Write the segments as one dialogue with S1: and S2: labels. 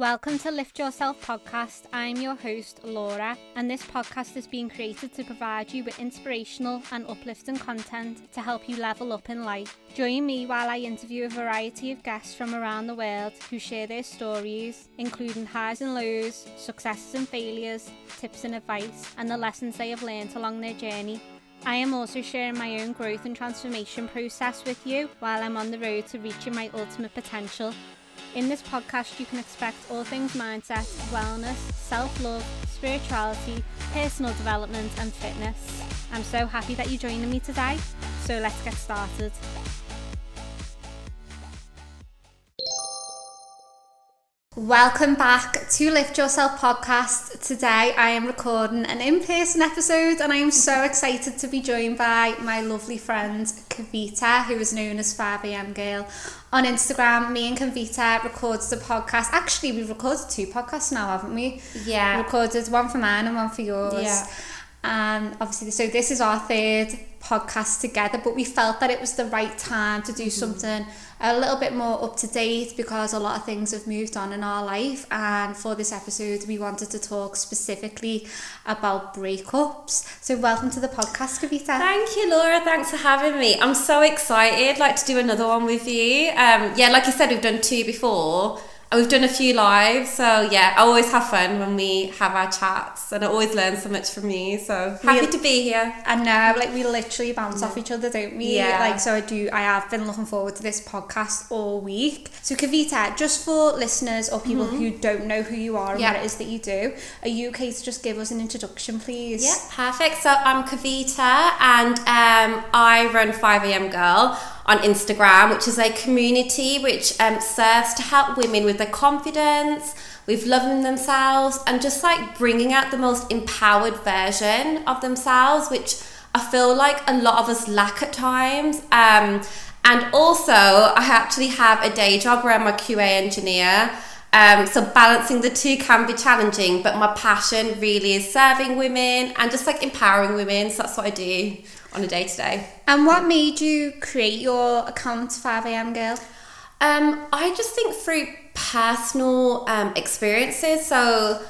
S1: Welcome to Lift Yourself podcast. I'm your host, Laura, and this podcast is being created to provide you with inspirational and uplifting content to help you level up in life. Join me while I interview a variety of guests from around the world who share their stories, including highs and lows, successes and failures, tips and advice, and the lessons they have learned along their journey. I am also sharing my own growth and transformation process with you while I'm on the road to reaching my ultimate potential. In this podcast, you can expect all things mindset, wellness, self love, spirituality, personal development, and fitness. I'm so happy that you're joining me today, so let's get started. Welcome back to Lift Yourself podcast. Today I am recording an in person episode and I am so excited to be joined by my lovely friend Kavita, who is known as 5am Girl on Instagram. Me and Kavita records the podcast. Actually, we've recorded two podcasts now, haven't we?
S2: Yeah.
S1: We recorded one for mine and one for yours.
S2: Yeah.
S1: And obviously, so this is our third podcast together, but we felt that it was the right time to do mm-hmm. something a little bit more up to date because a lot of things have moved on in our life. And for this episode, we wanted to talk specifically about breakups. So, welcome to the podcast, Kavita.
S2: Thank you, Laura. Thanks for having me. I'm so excited, like to do another one with you. Um, yeah, like you said, we've done two before. We've done a few lives, so yeah, I always have fun when we have our chats, and I always learn so much from you. So happy we, to be here.
S1: And now, like we literally bounce yeah. off each other, don't we? Yeah. Like so, I do. I have been looking forward to this podcast all week. So Kavita, just for listeners or people mm-hmm. who don't know who you are and yeah. what it is that you do, are you okay to just give us an introduction, please?
S2: Yeah, perfect. So I'm Kavita, and um, I run Five AM Girl on Instagram, which is a community which um, serves to help women with their confidence, with loving themselves, and just like bringing out the most empowered version of themselves, which I feel like a lot of us lack at times. Um, and also, I actually have a day job where I'm a QA engineer. Um, so balancing the two can be challenging, but my passion really is serving women and just like empowering women. So that's what I do on a day to day.
S1: And what made you create your account 5am girl?
S2: Um, I just think through personal um, experiences. So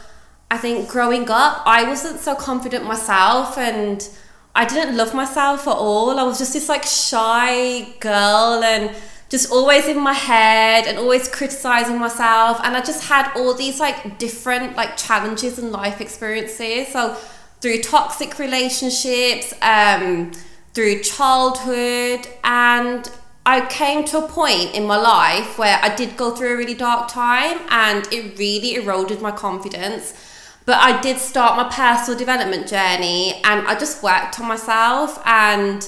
S2: I think growing up, I wasn't so confident myself and I didn't love myself at all. I was just this like shy girl and just always in my head and always criticizing myself and i just had all these like different like challenges and life experiences so through toxic relationships, um, through childhood, and I came to a point in my life where I did go through a really dark time and it really eroded my confidence. But I did start my personal development journey and I just worked on myself and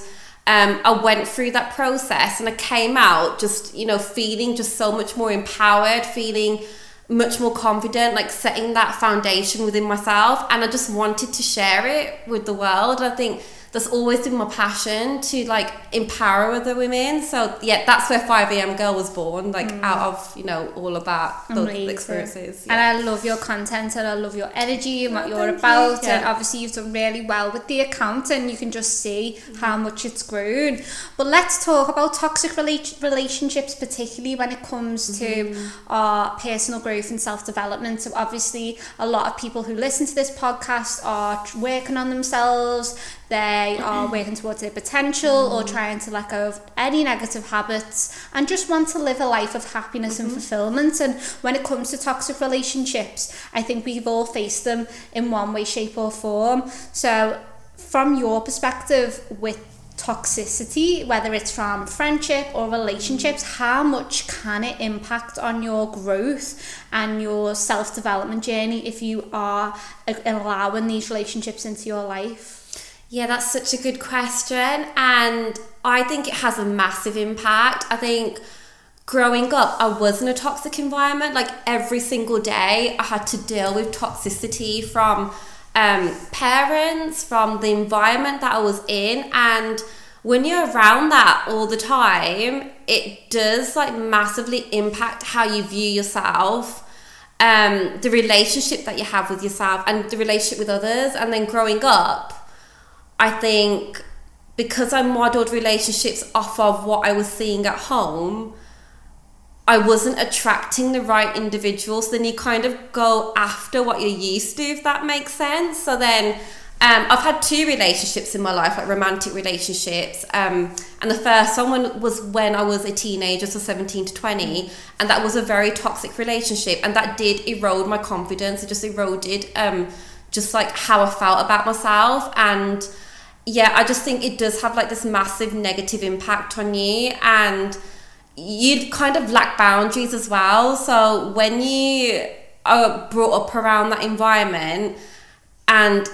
S2: um, I went through that process and I came out just, you know, feeling just so much more empowered, feeling much more confident, like setting that foundation within myself. And I just wanted to share it with the world. I think that's always been my passion to like empower other women. So yeah, that's where 5am Girl was born, like mm. out of, you know, all of that, those experiences.
S1: Yeah. And I love your content and I love your energy and what you're about. You. Yeah. And obviously you've done really well with the account and you can just see mm. how much it's grown. But let's talk about toxic rela- relationships, particularly when it comes mm-hmm. to our personal growth and self-development. So obviously a lot of people who listen to this podcast are working on themselves, they are working towards their potential mm. or trying to let go of any negative habits and just want to live a life of happiness mm-hmm. and fulfillment. And when it comes to toxic relationships, I think we've all faced them in one way, shape, or form. So, from your perspective, with toxicity, whether it's from friendship or relationships, how much can it impact on your growth and your self development journey if you are allowing these relationships into your life?
S2: Yeah, that's such a good question. And I think it has a massive impact. I think growing up, I was in a toxic environment. Like every single day, I had to deal with toxicity from um, parents, from the environment that I was in. And when you're around that all the time, it does like massively impact how you view yourself. Um, the relationship that you have with yourself and the relationship with others, and then growing up, I think because I modeled relationships off of what I was seeing at home, I wasn't attracting the right individuals. Then you kind of go after what you're used to, if that makes sense. So then um, I've had two relationships in my life, like romantic relationships. Um, and the first one was when I was a teenager, so 17 to 20. And that was a very toxic relationship. And that did erode my confidence. It just eroded um, just like how I felt about myself. And yeah, I just think it does have like this massive negative impact on you. And you kind of lack boundaries as well. So when you are brought up around that environment and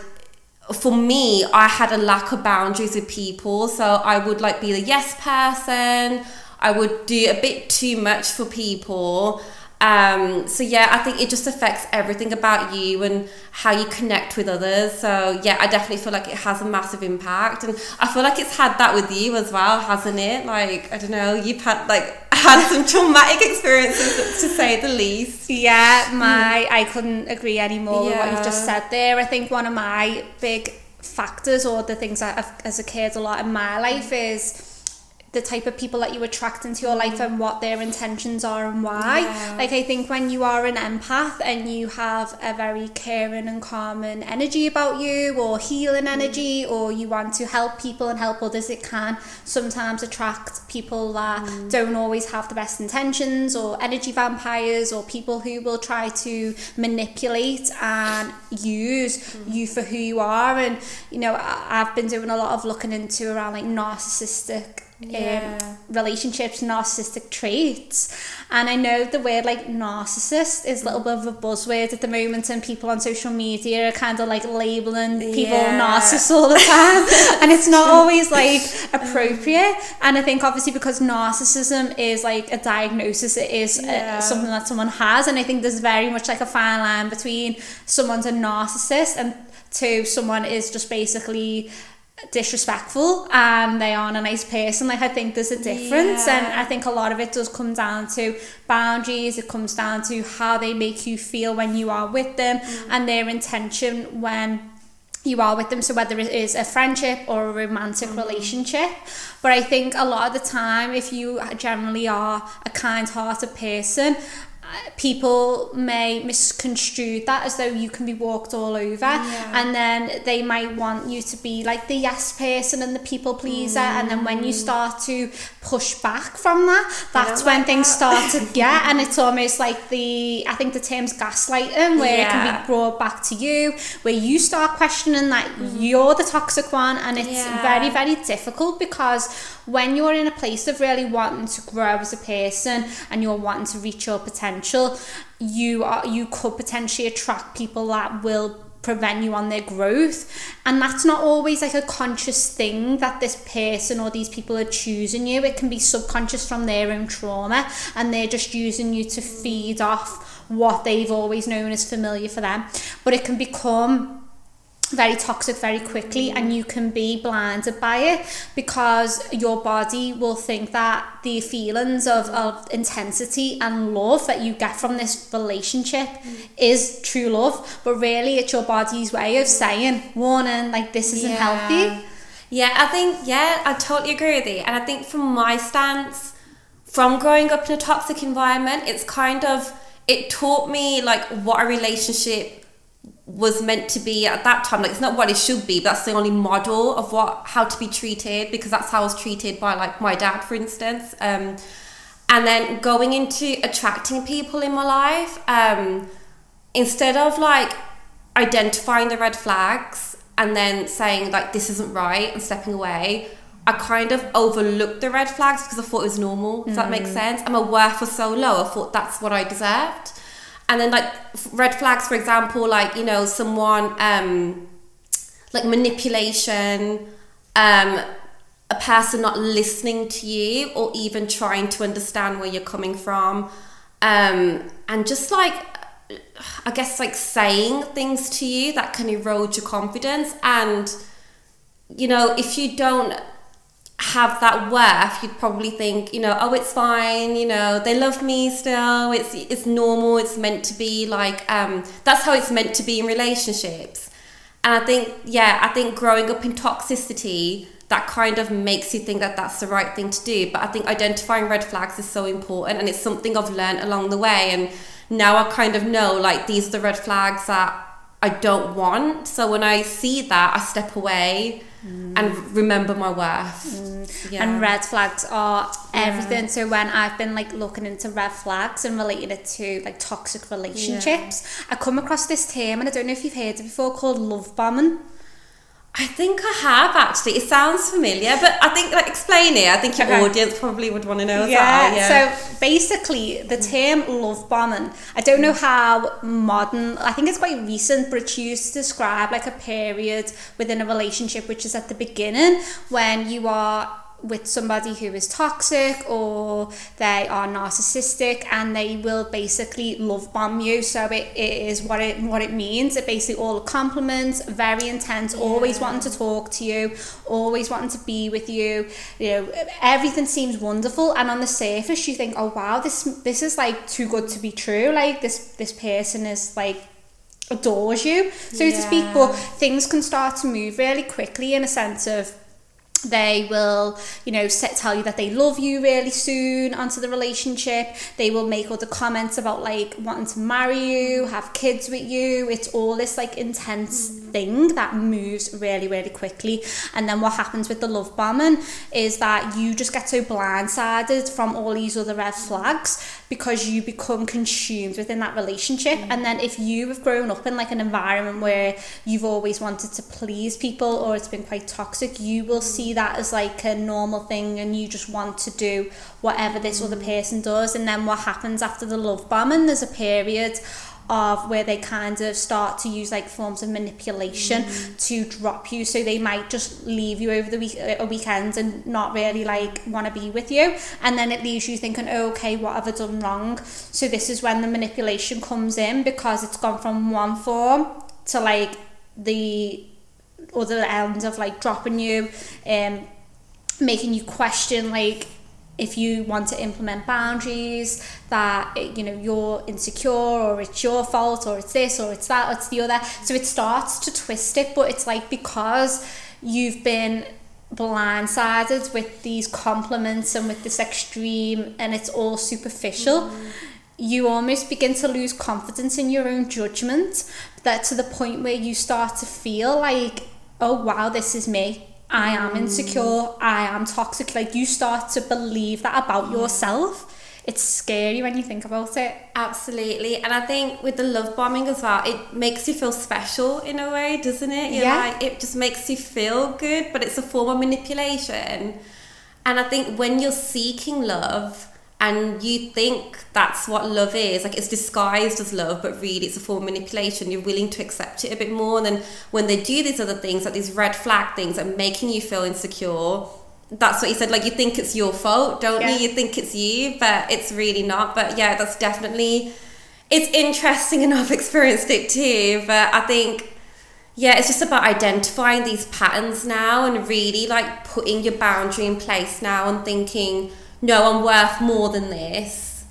S2: for me, I had a lack of boundaries with people. So I would like be the yes person. I would do a bit too much for people. Um, so yeah, I think it just affects everything about you and how you connect with others. So yeah, I definitely feel like it has a massive impact, and I feel like it's had that with you as well, hasn't it? Like I don't know, you've had like had some traumatic experiences to say the least.
S1: Yeah, my I couldn't agree anymore yeah. with what you've just said there. I think one of my big factors or the things that I've, as a kid a lot in my life is the type of people that you attract into your life and what their intentions are and why. Yeah. Like I think when you are an empath and you have a very caring and calming energy about you or healing mm. energy or you want to help people and help others, it can sometimes attract people that mm. don't always have the best intentions or energy vampires or people who will try to manipulate and use mm. you for who you are. And, you know, I've been doing a lot of looking into around like narcissistic yeah. um, relationships, narcissistic traits. And I know the word like narcissist is a little bit of a buzzword at the moment, and people on social media are kind of like labeling people yeah. narcissists all the time, and it's not always like appropriate. And I think obviously because narcissism is like a diagnosis, it is uh, yeah. a, something that someone has, and I think there's very much like a fine line between someone's a narcissist and to someone is just basically disrespectful and they aren't a nice person like I think there's a difference yeah. and I think a lot of it does come down to boundaries it comes down to how they make you feel when you are with them mm. and their intention when you are with them so whether it is a friendship or a romantic mm. relationship but I think a lot of the time if you generally are a kind-hearted person people may misconstrue that as though you can be walked all over yeah. and then they might want you to be like the yes person and the people pleaser mm. and then when you mm. start to push back from that that's when like things that. start to get and it's almost like the I think the term's gaslighting where yeah. it can be brought back to you where you start questioning that mm. you're the toxic one and it's yeah. very very difficult because when you're in a place of really wanting to grow as a person and you're wanting to reach your potential, you are you could potentially attract people that will prevent you on their growth. And that's not always like a conscious thing that this person or these people are choosing you. It can be subconscious from their own trauma and they're just using you to feed off what they've always known as familiar for them. But it can become very toxic very quickly and you can be blinded by it because your body will think that the feelings of, of intensity and love that you get from this relationship mm. is true love but really it's your body's way of saying warning like this isn't yeah. healthy
S2: yeah I think yeah I totally agree with you and I think from my stance from growing up in a toxic environment it's kind of it taught me like what a relationship was meant to be at that time like it's not what it should be that's the only model of what how to be treated because that's how I was treated by like my dad for instance um, and then going into attracting people in my life um, instead of like identifying the red flags and then saying like this isn't right and stepping away I kind of overlooked the red flags because I thought it was normal if mm. that makes mm. sense and my worth was so low I thought that's what I deserved and then like red flags for example like you know someone um like manipulation um a person not listening to you or even trying to understand where you're coming from. Um and just like i guess like saying things to you that can erode your confidence. And you know if you don't have that worth, you'd probably think, you know, oh, it's fine, you know, they love me still. It's it's normal. It's meant to be like um, that's how it's meant to be in relationships. And I think, yeah, I think growing up in toxicity that kind of makes you think that that's the right thing to do. But I think identifying red flags is so important and it's something I've learned along the way. And now I kind of know like these are the red flags that I don't want. So when I see that, I step away mm. and remember my worth.
S1: Mm. Yeah. And red flags are everything. Yeah. So when I've been like looking into red flags and relating it to like toxic relationships, yeah. I come across this term and I don't know if you've heard it before called love bombing.
S2: I think I have actually. It sounds familiar, but I think like explain it. I think your okay. audience probably would want to know
S1: yeah, that. Yeah. So basically, the term love bombing. I don't know how modern. I think it's quite recent, but it's used to describe like a period within a relationship, which is at the beginning when you are with somebody who is toxic or they are narcissistic and they will basically love bomb you. So it, it is what it what it means. It basically all compliments very intense yeah. always wanting to talk to you always wanting to be with you. You know everything seems wonderful. And on the surface you think oh wow this this is like too good to be true. Like this this person is like adores you. So yeah. to speak. But things can start to move really quickly in a sense of they will you know set, tell you that they love you really soon onto the relationship they will make other comments about like wanting to marry you have kids with you it's all this like intense mm. thing that moves really really quickly and then what happens with the love bombing is that you just get so blindsided from all these other red flags because you become consumed within that relationship mm. and then if you have grown up in like an environment where you've always wanted to please people or it's been quite toxic you will see see that as like a normal thing and you just want to do whatever this other person does. And then what happens after the love bombing there's a period of where they kind of start to use like forms of manipulation mm. to drop you. So they might just leave you over the week a weekend and not really like want to be with you. And then it leaves you thinking oh, okay what have I done wrong? So this is when the manipulation comes in because it's gone from one form to like the other end of like dropping you um making you question like if you want to implement boundaries that you know you're insecure or it's your fault or it's this or it's that or it's the other so it starts to twist it but it's like because you've been blindsided with these compliments and with this extreme and it's all superficial mm. You almost begin to lose confidence in your own judgment that to the point where you start to feel like oh wow, this is me. I am mm. insecure. I am toxic. Like you start to believe that about mm. yourself. It's scary when you think about it.
S2: Absolutely. And I think with the love bombing as well, it makes you feel special in a way, doesn't it? You're yeah. Like, it just makes you feel good, but it's a form of manipulation. And I think when you're seeking love, and you think that's what love is like it's disguised as love but really it's a form of manipulation. You're willing to accept it a bit more and then when they do these other things like these red flag things that making you feel insecure. That's what you said like you think it's your fault don't yeah. you you think it's you but it's really not. But yeah that's definitely it's interesting and I've experienced it too. But I think yeah, it's just about identifying these patterns now and really like putting your boundary in place now and thinking, no, I'm worth more than this.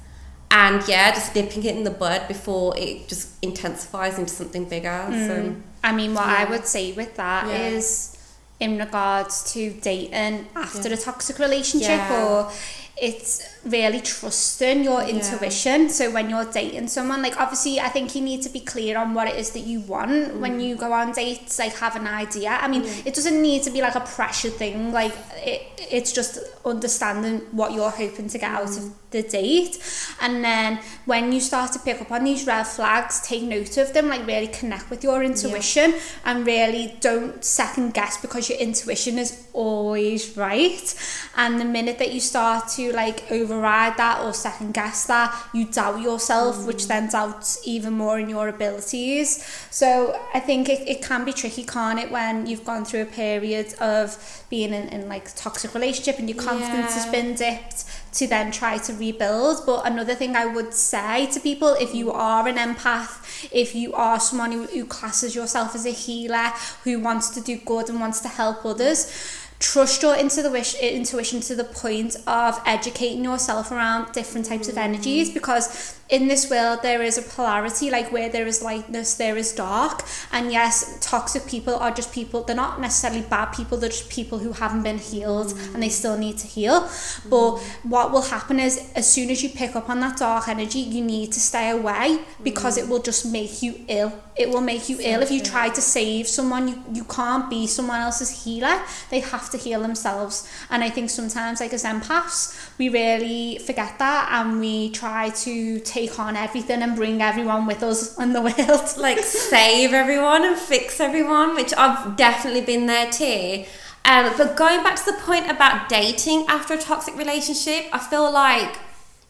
S2: And yeah, just nipping it in the bud before it just intensifies into something bigger. Mm. So
S1: I mean, what yeah. I would say with that yeah. is in regards to dating after yeah. a toxic relationship or it's really trusting your yeah. intuition. So when you're dating someone, like obviously, I think you need to be clear on what it is that you want mm. when you go on dates. Like have an idea. I mean, mm. it doesn't need to be like a pressure thing. Like it, it's just understanding what you're hoping to get out of mm. the date, and then when you start to pick up on these red flags, take note of them. Like really connect with your intuition, yeah. and really don't second guess because your intuition is always right. And the minute that you start to like override that or second guess that, you doubt yourself, mm. which then doubts even more in your abilities. So I think it, it can be tricky, can't it, when you've gone through a period of being in, in like toxic relationship and your confidence yeah. has been dipped to then try to rebuild. But another thing I would say to people, if you are an empath, if you are someone who, who classes yourself as a healer, who wants to do good and wants to help others, trust your intuition to the point of educating yourself around different types of energies mm. because in this world there is a polarity like where there is lightness there is dark and yes toxic people are just people they're not necessarily bad people they're just people who haven't been healed mm. and they still need to heal mm. but what will happen is as soon as you pick up on that dark energy you need to stay away because mm. it will just make you ill it will make you so ill if you try to save someone you, you can't be someone else's healer they have to heal themselves and I think sometimes like as empaths we really forget that and we try to take on everything and bring everyone with us in the world.
S2: Like save everyone and fix everyone which I've definitely been there too. Um, but going back to the point about dating after a toxic relationship I feel like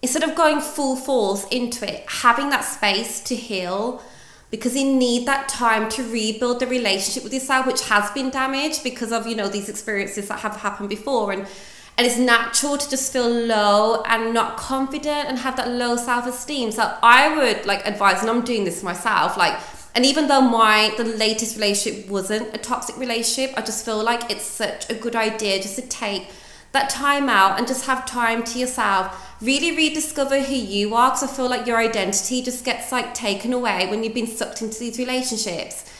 S2: instead of going full force into it having that space to heal because you need that time to rebuild the relationship with yourself which has been damaged because of you know these experiences that have happened before. And and it's natural to just feel low and not confident and have that low self-esteem so i would like advise and i'm doing this myself like and even though my the latest relationship wasn't a toxic relationship i just feel like it's such a good idea just to take that time out and just have time to yourself really rediscover who you are because I feel like your identity just gets like taken away when you've been sucked into these relationships.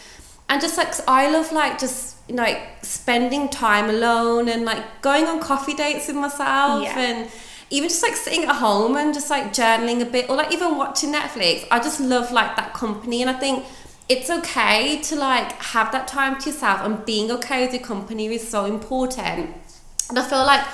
S2: And just like I love like just like spending time alone and like going on coffee dates with myself yeah. and even just like sitting at home and just like journaling a bit or like even watching Netflix. I just love like that company and I think it's okay to like have that time to yourself and being okay with your company is so important. And I feel like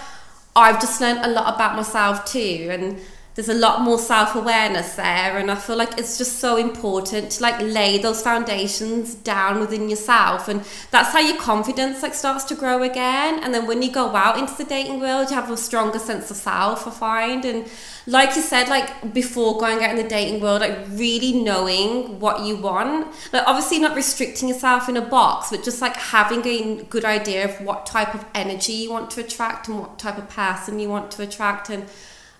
S2: I've just learned a lot about myself too, and there's a lot more self-awareness there and i feel like it's just so important to like lay those foundations down within yourself and that's how your confidence like starts to grow again and then when you go out into the dating world you have a stronger sense of self i find and like you said like before going out in the dating world like really knowing what you want like obviously not restricting yourself in a box but just like having a good idea of what type of energy you want to attract and what type of person you want to attract and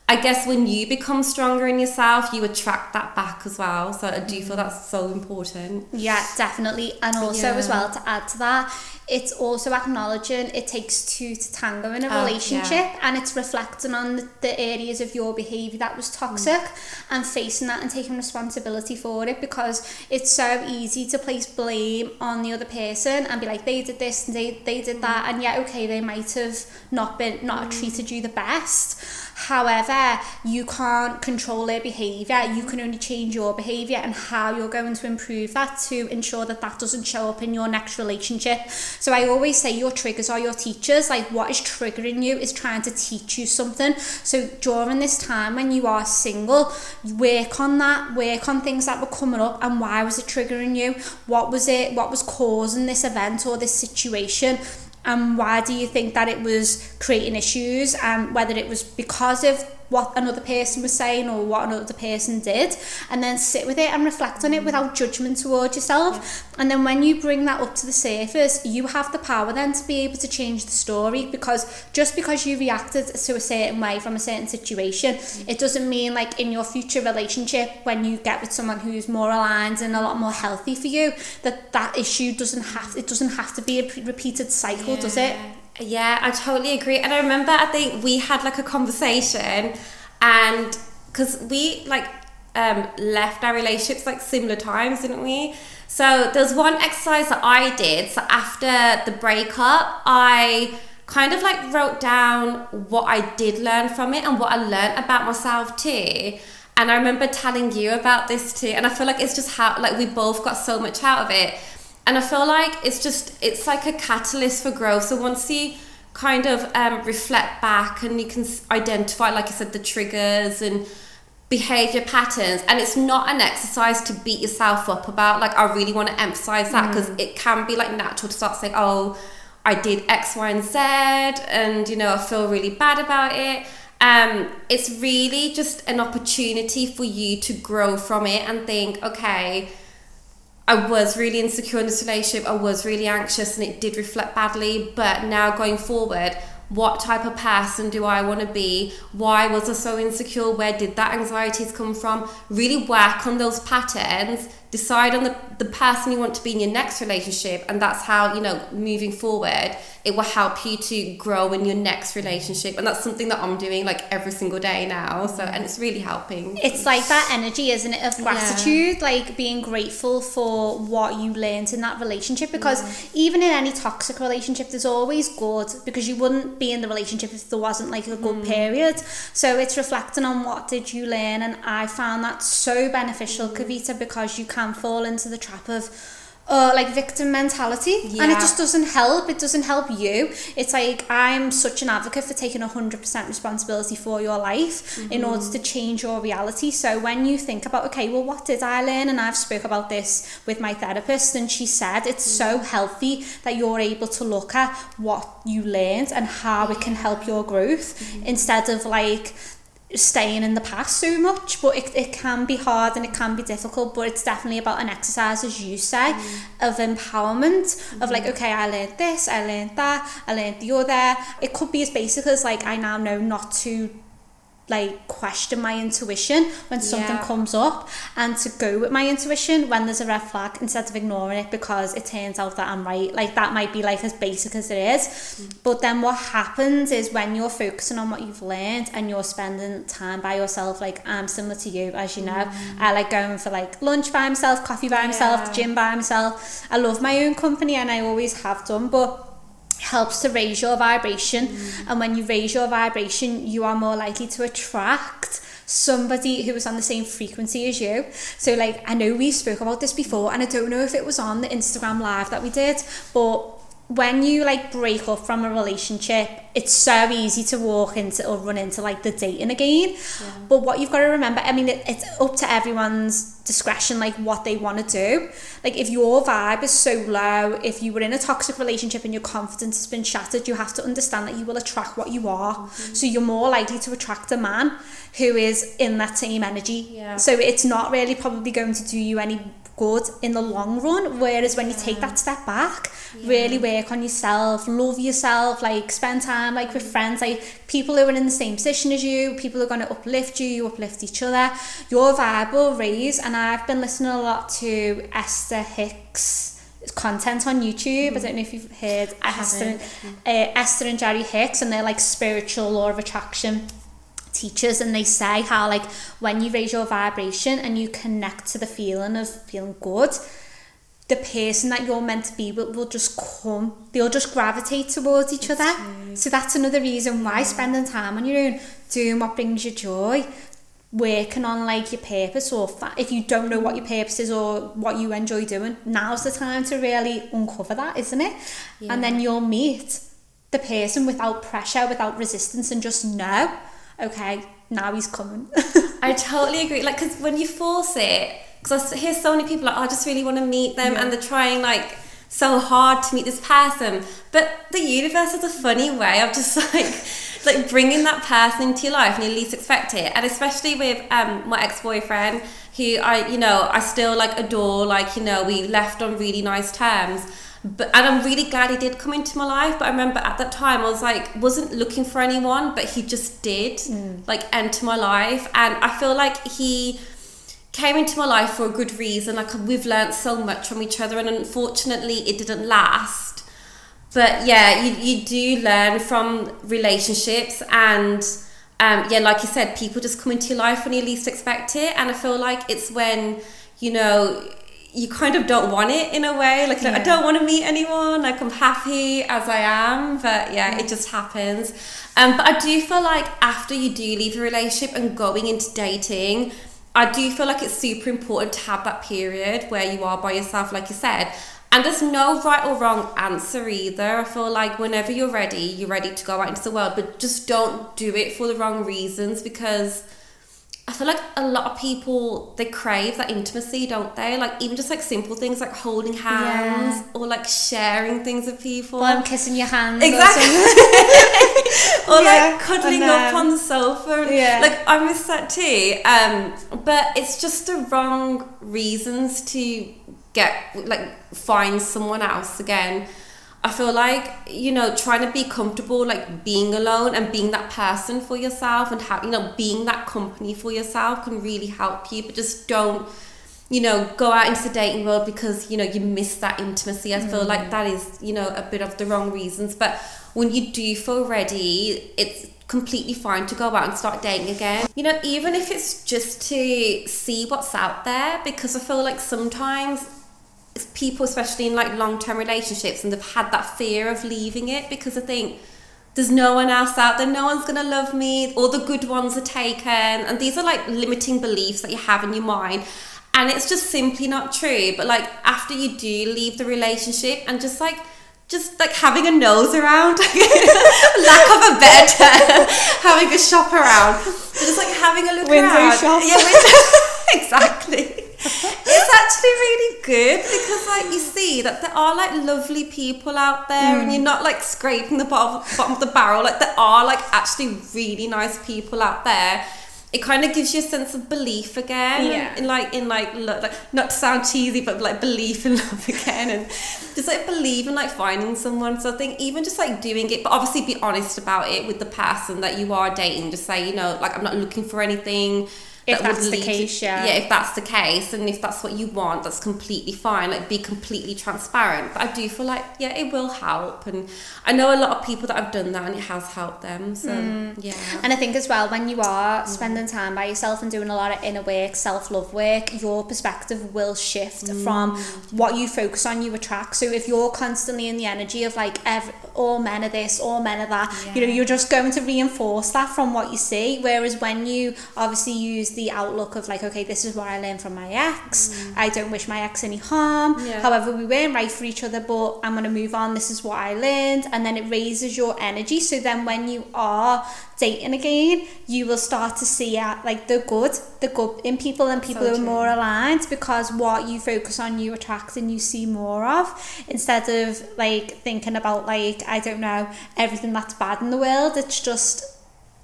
S2: I guess when you become stronger in yourself, you attract that back as well. So I do feel that's so important.
S1: Yeah, definitely. And also, yeah. as well, to add to that, it's also acknowledging it takes two to tango in a oh, relationship yeah. and it's reflecting on the, the areas of your behaviour that was toxic mm. and facing that and taking responsibility for it because it's so easy to place blame on the other person and be like they did this and they, they did that and yeah okay they might have not been not mm. treated you the best However, you can't control their behaviour. You can only change your behaviour and how you're going to improve that to ensure that that doesn't show up in your next relationship. So I always say your triggers are your teachers. Like what is triggering you is trying to teach you something. So during this time when you are single, work on that, work on things that were coming up and why was it triggering you? What was it? What was causing this event or this situation? And why do you think that it was creating issues? And whether it was because of what another person was saying or what another person did and then sit with it and reflect on it without judgment towards yourself yeah. and then when you bring that up to the surface you have the power then to be able to change the story because just because you reacted to a certain way from a certain situation mm. it doesn't mean like in your future relationship when you get with someone who's more aligned and a lot more healthy for you that that issue doesn't have it doesn't have to be a repeated cycle yeah. does it
S2: yeah, I totally agree. And I remember, I think we had like a conversation, and because we like um, left our relationships like similar times, didn't we? So there's one exercise that I did. So after the breakup, I kind of like wrote down what I did learn from it and what I learned about myself too. And I remember telling you about this too. And I feel like it's just how like we both got so much out of it and I feel like it's just it's like a catalyst for growth. So once you kind of um, reflect back and you can identify, like I said, the triggers and behavior patterns and it's not an exercise to beat yourself up about like i really want to emphasize that because mm. it can be like natural to start saying oh i did x y and z and you know i feel really bad about it um, it's really just an opportunity for you to grow from it and think okay I was really insecure in this relationship. I was really anxious and it did reflect badly. But now going forward, what type of person do I want to be? Why was I so insecure? Where did that anxieties come from? Really work on those patterns, decide on the, the person you want to be in your next relationship, and that's how, you know, moving forward, it will help you to grow in your next relationship and that's something that i'm doing like every single day now so and it's really helping
S1: it's like that energy isn't it of gratitude yeah. like being grateful for what you learned in that relationship because yeah. even in any toxic relationship there's always good because you wouldn't be in the relationship if there wasn't like a good mm. period so it's reflecting on what did you learn and i found that so beneficial mm. kavita because you can fall into the trap of uh, like victim mentality yeah. and it just doesn't help it doesn't help you it's like i'm such an advocate for taking 100% responsibility for your life mm-hmm. in order to change your reality so when you think about okay well what did i learn and i've spoke about this with my therapist and she said it's mm-hmm. so healthy that you're able to look at what you learned and how it can help your growth mm-hmm. instead of like staying in the past so much but it, it can be hard and it can be difficult but it's definitely about an exercise as you say mm. of empowerment mm. of like mm-hmm. okay I learned this I learned that I learned the other it could be as basic as like I now know not to like question my intuition when something yeah. comes up and to go with my intuition when there's a red flag instead of ignoring it because it turns out that I'm right like that might be like as basic as it is mm. but then what happens is when you're focusing on what you've learned and you're spending time by yourself like I'm similar to you as you know mm. I like going for like lunch by myself coffee by myself yeah. gym by myself I love my own company and I always have done but helps to raise your vibration mm. and when you raise your vibration you are more likely to attract somebody who is on the same frequency as you so like I know we spoke about this before and I don't know if it was on the Instagram live that we did but when you like break up from a relationship it's so easy to walk into or run into like the dating again yeah. but what you've got to remember I mean it, it's up to everyone's discretion like what they want to do like if your vibe is so low if you were in a toxic relationship and your confidence has been shattered you have to understand that you will attract what you are mm-hmm. so you're more likely to attract a man who is in that same energy
S2: yeah.
S1: so it's not really probably going to do you any good in the long run whereas when you take that step back yeah. really work on yourself love yourself like spend time like with friends like people who are in the same position as you people are going to uplift you you uplift each other your vibe will raise and I've been listening a lot to Esther Hicks content on YouTube. Mm. I don't know if you've heard Esther uh, Esther and Jerry Hicks, and they're like spiritual law of attraction teachers and they say how like when you raise your vibration and you connect to the feeling of feeling good the person that you're meant to be will, will just come they'll just gravitate towards each other so that's another reason why yeah. spending time on your own doing what brings you joy working on like your purpose or if you don't know what your mm. purpose is or what you enjoy doing now's the time to really uncover that isn't it yeah. and then you'll meet the person without pressure without resistance and just know okay, now he's coming.
S2: I totally agree. Like, because when you force it, because I hear so many people like, oh, I just really want to meet them, yeah. and they're trying like so hard to meet this person. But the universe has a funny way of just like like bringing that person into your life and you least expect it. And especially with um, my ex boyfriend, who I you know I still like adore. Like you know we left on really nice terms but and I'm really glad he did come into my life. But I remember at that time I was like wasn't looking for anyone, but he just did mm. like enter my life, and I feel like he came into my life for a good reason. Like we've learned so much from each other, and unfortunately it didn't last. But yeah, you, you do learn from relationships and. Um, yeah, like you said, people just come into your life when you least expect it, and I feel like it's when you know you kind of don't want it in a way. Like, yeah. I don't want to meet anyone. Like, I'm happy as I am. But yeah, it just happens. Um, but I do feel like after you do leave a relationship and going into dating, I do feel like it's super important to have that period where you are by yourself, like you said. And there's no right or wrong answer either. I feel like whenever you're ready, you're ready to go out into the world, but just don't do it for the wrong reasons because I feel like a lot of people they crave that intimacy, don't they? Like even just like simple things like holding hands yeah. or like sharing things with people.
S1: Well, I'm kissing your hands.
S2: Exactly. Or, or yeah, like cuddling up on the sofa. Yeah. Like I miss that too. Um, but it's just the wrong reasons to get like find someone else again. I feel like you know trying to be comfortable like being alone and being that person for yourself and have you know being that company for yourself can really help you but just don't you know, go out into the dating world because, you know, you miss that intimacy. I feel like mm. that is, you know, a bit of the wrong reasons. But when you do feel ready, it's completely fine to go out and start dating again. You know, even if it's just to see what's out there, because I feel like sometimes people, especially in like long term relationships, and they've had that fear of leaving it because I think there's no one else out there, no one's gonna love me, all the good ones are taken, and these are like limiting beliefs that you have in your mind. And it's just simply not true. But like after you do leave the relationship and just like just like having a nose around, lack of a better term, having a shop around, just like having a look
S1: Window
S2: around.
S1: shop.
S2: Yeah, window, exactly. It's actually really good because like you see that there are like lovely people out there, and you're mm. not like scraping the bottom, bottom of the barrel. Like there are like actually really nice people out there. It kind of gives you a sense of belief again,
S1: Yeah.
S2: in like in like like not to sound cheesy, but like belief in love again, and just like believe in like finding someone. So I think even just like doing it, but obviously be honest about it with the person that you are dating. Just say you know like I'm not looking for anything.
S1: If
S2: that
S1: that's the
S2: lead to-
S1: case, yeah.
S2: yeah, if that's the case, and if that's what you want, that's completely fine. Like be completely transparent. But I do feel like yeah, it will help, and I know a lot of people that have done that, and it has helped them. So
S1: Mm.
S2: yeah,
S1: And I think as well, when you are spending time by yourself and doing a lot of inner work, self love work, your perspective will shift from what you focus on, you attract. So if you're constantly in the energy of like, ev- all men are this, all men are that, you know, you're just going to reinforce that from what you see. Whereas when you obviously use the outlook of like, okay, this is what I learned from my ex, I don't wish my ex any harm.
S2: Yeah.
S1: However, we weren't right for each other, but I'm going to move on. This is what I learned. And then it raises your energy. So then when you are dating again, you will start to see uh, like the good, the good in people and people
S2: So
S1: who are more aligned because what you focus on, you attract and you see more of instead of like thinking about like, I don't know, everything that's bad in the world. It's just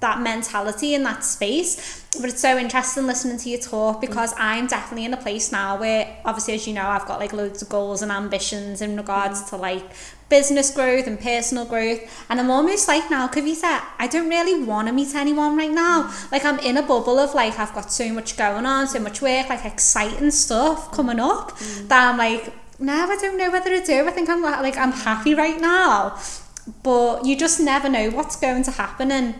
S1: that mentality in that space. But it's so interesting listening to you talk because mm. I'm definitely in a place now where obviously as you know I've got like loads of goals and ambitions in regards mm. to like business growth and personal growth. And I'm almost like now Kavita I don't really want to meet anyone right now. Mm. Like I'm in a bubble of like I've got so much going on so much work like exciting stuff coming up that I'm like now I don't know whether to do. I think I'm like I'm happy right now. But you just never know what's going to happen and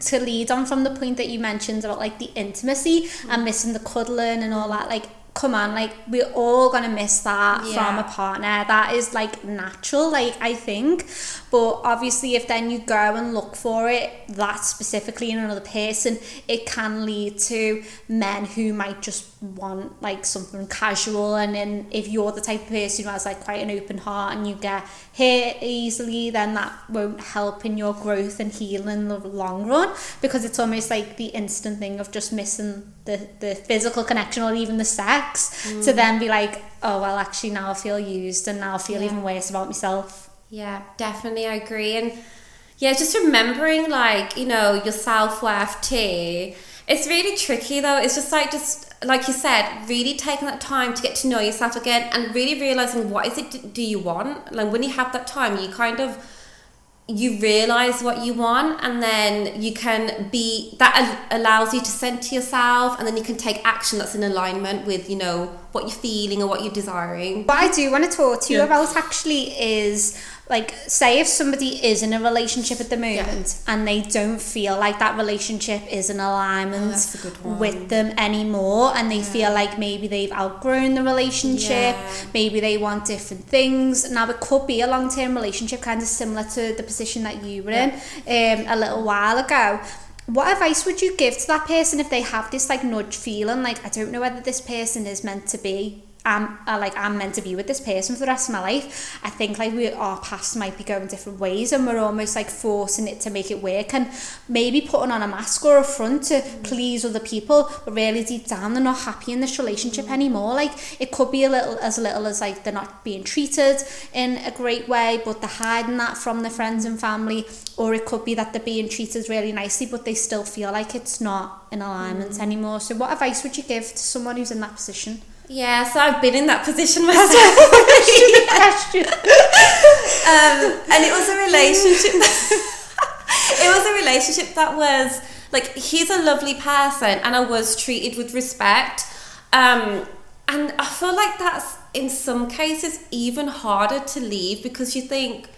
S1: to lead on from the point that you mentioned about like the intimacy and missing the cuddling and all that like come on like we're all gonna miss that from a partner. That is like natural like I think. But obviously if then you go and look for it that specifically in another person it can lead to men who might just want like something casual. And then if you're the type of person who has like quite an open heart and you get hit easily then that won't help in your growth and healing in the long run. Because it's almost like the instant thing of just missing the, the physical connection or even the sex to then be like oh well actually now I feel used and now I feel
S2: Yeah.
S1: even worse about myself
S2: Yeah, definitely, I agree. And yeah, just remembering like, you know, your self worth too. It's really tricky though. It's just like, just like you said, really taking that time to get to know yourself again and really realizing what is it do you want. Like when you have that time, you kind of you realize what you want and then you can be that al- allows you to center yourself and then you can take action that's in alignment with you know what you're feeling or what you're desiring
S1: What I do want to talk to you
S2: Yeah.
S1: about actually is like say if somebody is in a relationship at the moment and they don't feel like that relationship is in alignment
S2: Oh, that's a good one.
S1: with them anymore and they feel like maybe they've outgrown the relationship
S2: Yeah.
S1: maybe they want different things. Now it could be a long-term relationship kind of similar to the position that you were in um, a little while ago. What advice would you give to that person if they have this like nudge feeling? Like I don't know whether this person is meant to be I'm uh, like I'm meant to be with this person for the rest of my life. I think like we our paths might be going different ways, and we're almost like forcing it to make it work, and maybe putting on a mask or a front to mm. please other people, but really deep down they're not happy in this relationship mm. anymore. Like it could be a little as little as like they're not being treated in a great way, but they're hiding that from their friends and family, or it could be that they're being treated really nicely, but they still feel like it's not in alignment mm. anymore. So what advice would you give to someone who's in that position?
S2: Yeah so i've been in that position myself
S1: question.
S2: um, and it was a relationship. it was a relationship that was like he's a lovely person, and I was treated with respect. Um, and I feel like that's in some cases even harder to leave because you think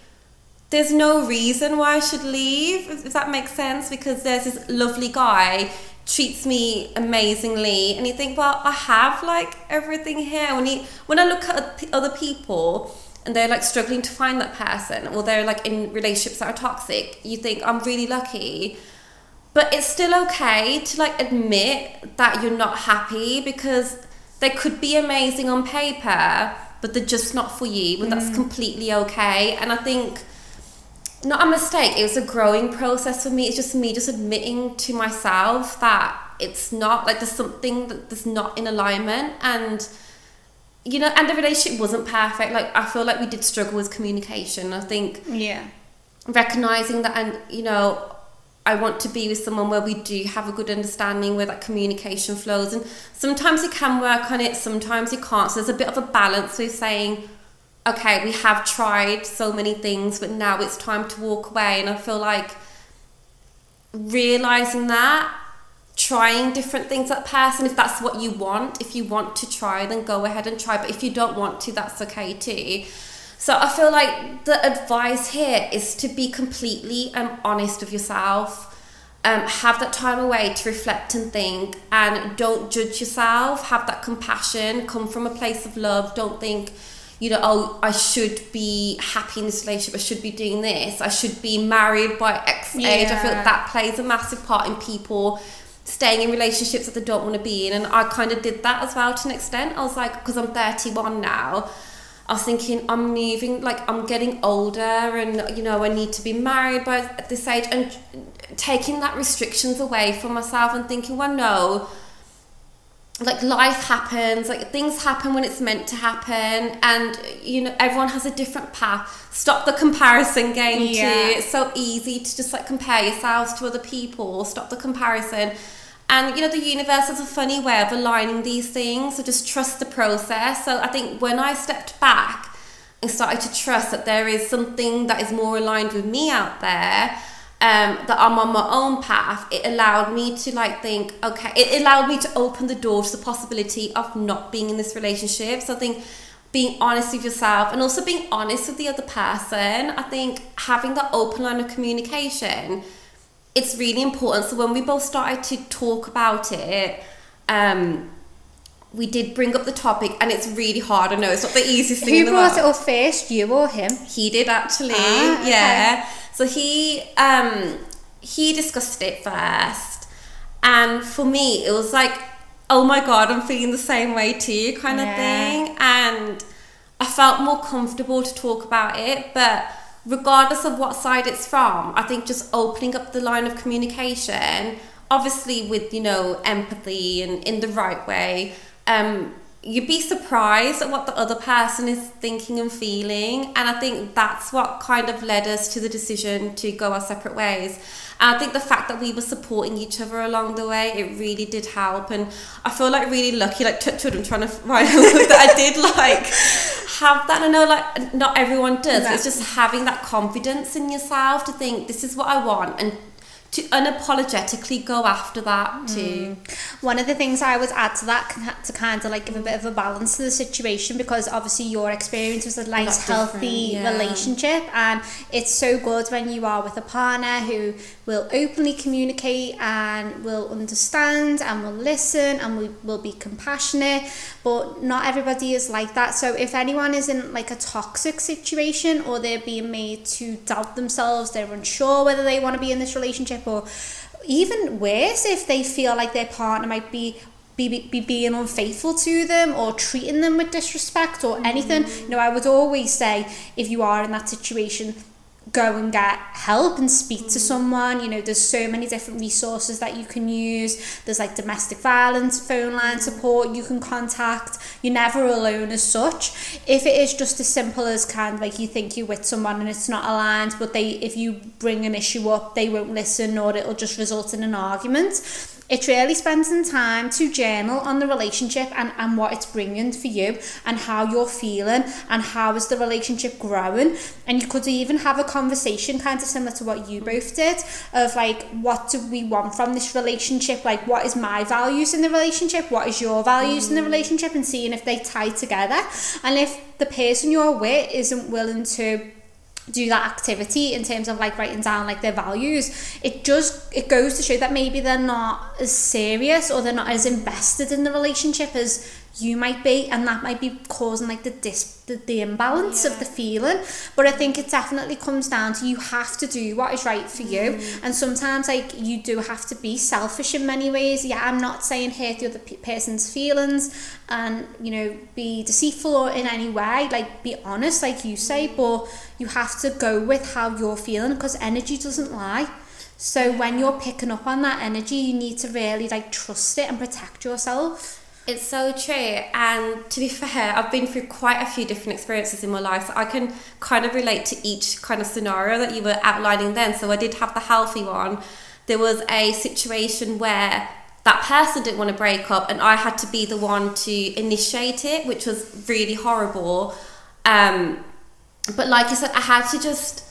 S2: there's no reason why I should leave, if that makes sense, because there's this lovely guy treats me amazingly. And you think well i have like everything here. When you when i look at other people and they're like struggling to find that person or they're like in relationships that are toxic you think i'm really lucky. But it's still okay to like admit that you're not happy because they could be amazing on paper but they're just not for you but mm. that's completely okay. And i think not a mistake it was a growing process for me. It's just me just admitting to myself that it's not like there's something that's not in alignment and you know and the relationship wasn't perfect. Like i feel like we did struggle with communication. I think
S1: yeah.
S2: recognizing that and you know I want to be with someone where we do have a good understanding where that communication flows. And sometimes you can work on it sometimes you can't. So there's a bit of a balance with saying okay, we have tried so many things, but now it's time to walk away. And I feel like realizing that, trying different things at person, if that's what you want, if you want to try, then go ahead and try. But if you don't want to, that's okay too. So I feel like the advice here is to be completely um, honest with yourself. Um, have that time away to reflect and think and don't judge yourself have that compassion come from a place of love don't think you know, oh, I should be happy in this relationship, I should be doing this, I should be married by X age. I feel like that plays a massive part in people staying in relationships that they don't want to be in. And I kind of did that as well to an extent. I was like, because I'm 31 now, I was thinking I'm moving, like I'm getting older and, you know, I need to be married by this age and taking that restrictions away from myself and thinking, well, no, like life happens like things happen when it's meant to happen and you know everyone has a different path. Stop the comparison game yeah. too it's so easy to just like compare yourselves to other people. Stop the comparison. And you know the universe has a funny way of aligning these things so just trust the process. So i think when i stepped back and started to trust that there is something that is more aligned with me out there um, that I'm on my own path, it allowed me to like think, okay, it allowed me to open the door to the possibility of not being in this relationship. So I think being honest with yourself and also being honest with the other person, I think having that open line of communication, it's really important. So when we both started to talk about it, um, we did bring up the topic and it's really hard. I know it's not the easiest thing.
S1: Who brought it up first, you or him?
S2: He did actually. Ah, okay. Yeah. So he um, he discussed it first, and for me, it was like, oh my god, I'm feeling the same way too, kind yeah. of thing, and I felt more comfortable to talk about it, but regardless of what side it's from, I think just opening up the line of communication, obviously with you know empathy and in the right way. Um, you'd be surprised at what the other person is thinking and feeling. And I think that's what kind of led us to the decision to go our separate ways. And I think the fact that we were supporting each other along the way, it really did help. And I feel like really lucky, like touch wood, I'm trying to find that I did like have that. I know like not everyone does. It's just having that confidence in yourself to think this is what I want and to unapologetically go after that too. Mm.
S1: One of the things I would add to that to kind of like give a bit of a balance to the situation because obviously your experience was a nice, healthy yeah. relationship, and it's so good when you are with a partner who will openly communicate and will understand and will listen and we will be compassionate. But not everybody is like that. So if anyone is in like a toxic situation or they're being made to doubt themselves, they're unsure whether they want to be in this relationship or even worse if they feel like their partner might be be, be being unfaithful to them or treating them with disrespect or anything. Mm. You know, I would always say if you are in that situation, go and get help and speak to mm. someone. You know there's so many different resources that you can use. There's like domestic violence phone line mm. support you can contact. You're never alone as such. If it is just as simple as kind of like you think you're with someone and it's not aligned but they if you bring an issue up they won't listen or it'll just result in an argument it's really spending time to journal on the relationship and, and what it's bringing for you and how you're feeling and how is the relationship growing. And you could even have a conversation kind of similar to what you both did of like, what do we want from this relationship? Like, what is my values in the relationship? What is your values mm. in the mm. relationship? And seeing if they tie together. And if the person you're with isn't willing to do that activity in terms of like writing down like their values it just it goes to show that maybe they're not as serious or they're not as invested in the relationship as you might be and that might be causing like the dis the, the imbalance yeah. of the feeling but I think it definitely comes down to you have to do what is right for you mm. and sometimes like you do have to be selfish in many ways yeah I'm not saying hurt the other person's feelings and you know be deceitful or in any way like be honest like you say mm. but you have to go with how you're feeling because energy doesn't lie so when you're picking up on that energy you need to really like trust it and protect yourself
S2: it's so true. And to be fair, I've been through quite a few different experiences in my life. So I can kind of relate to each kind of scenario that you were outlining then. So I did have the healthy one. There was a situation where that person didn't want to break up and I had to be the one to initiate it, which was really horrible. Um, but like I said, I had to just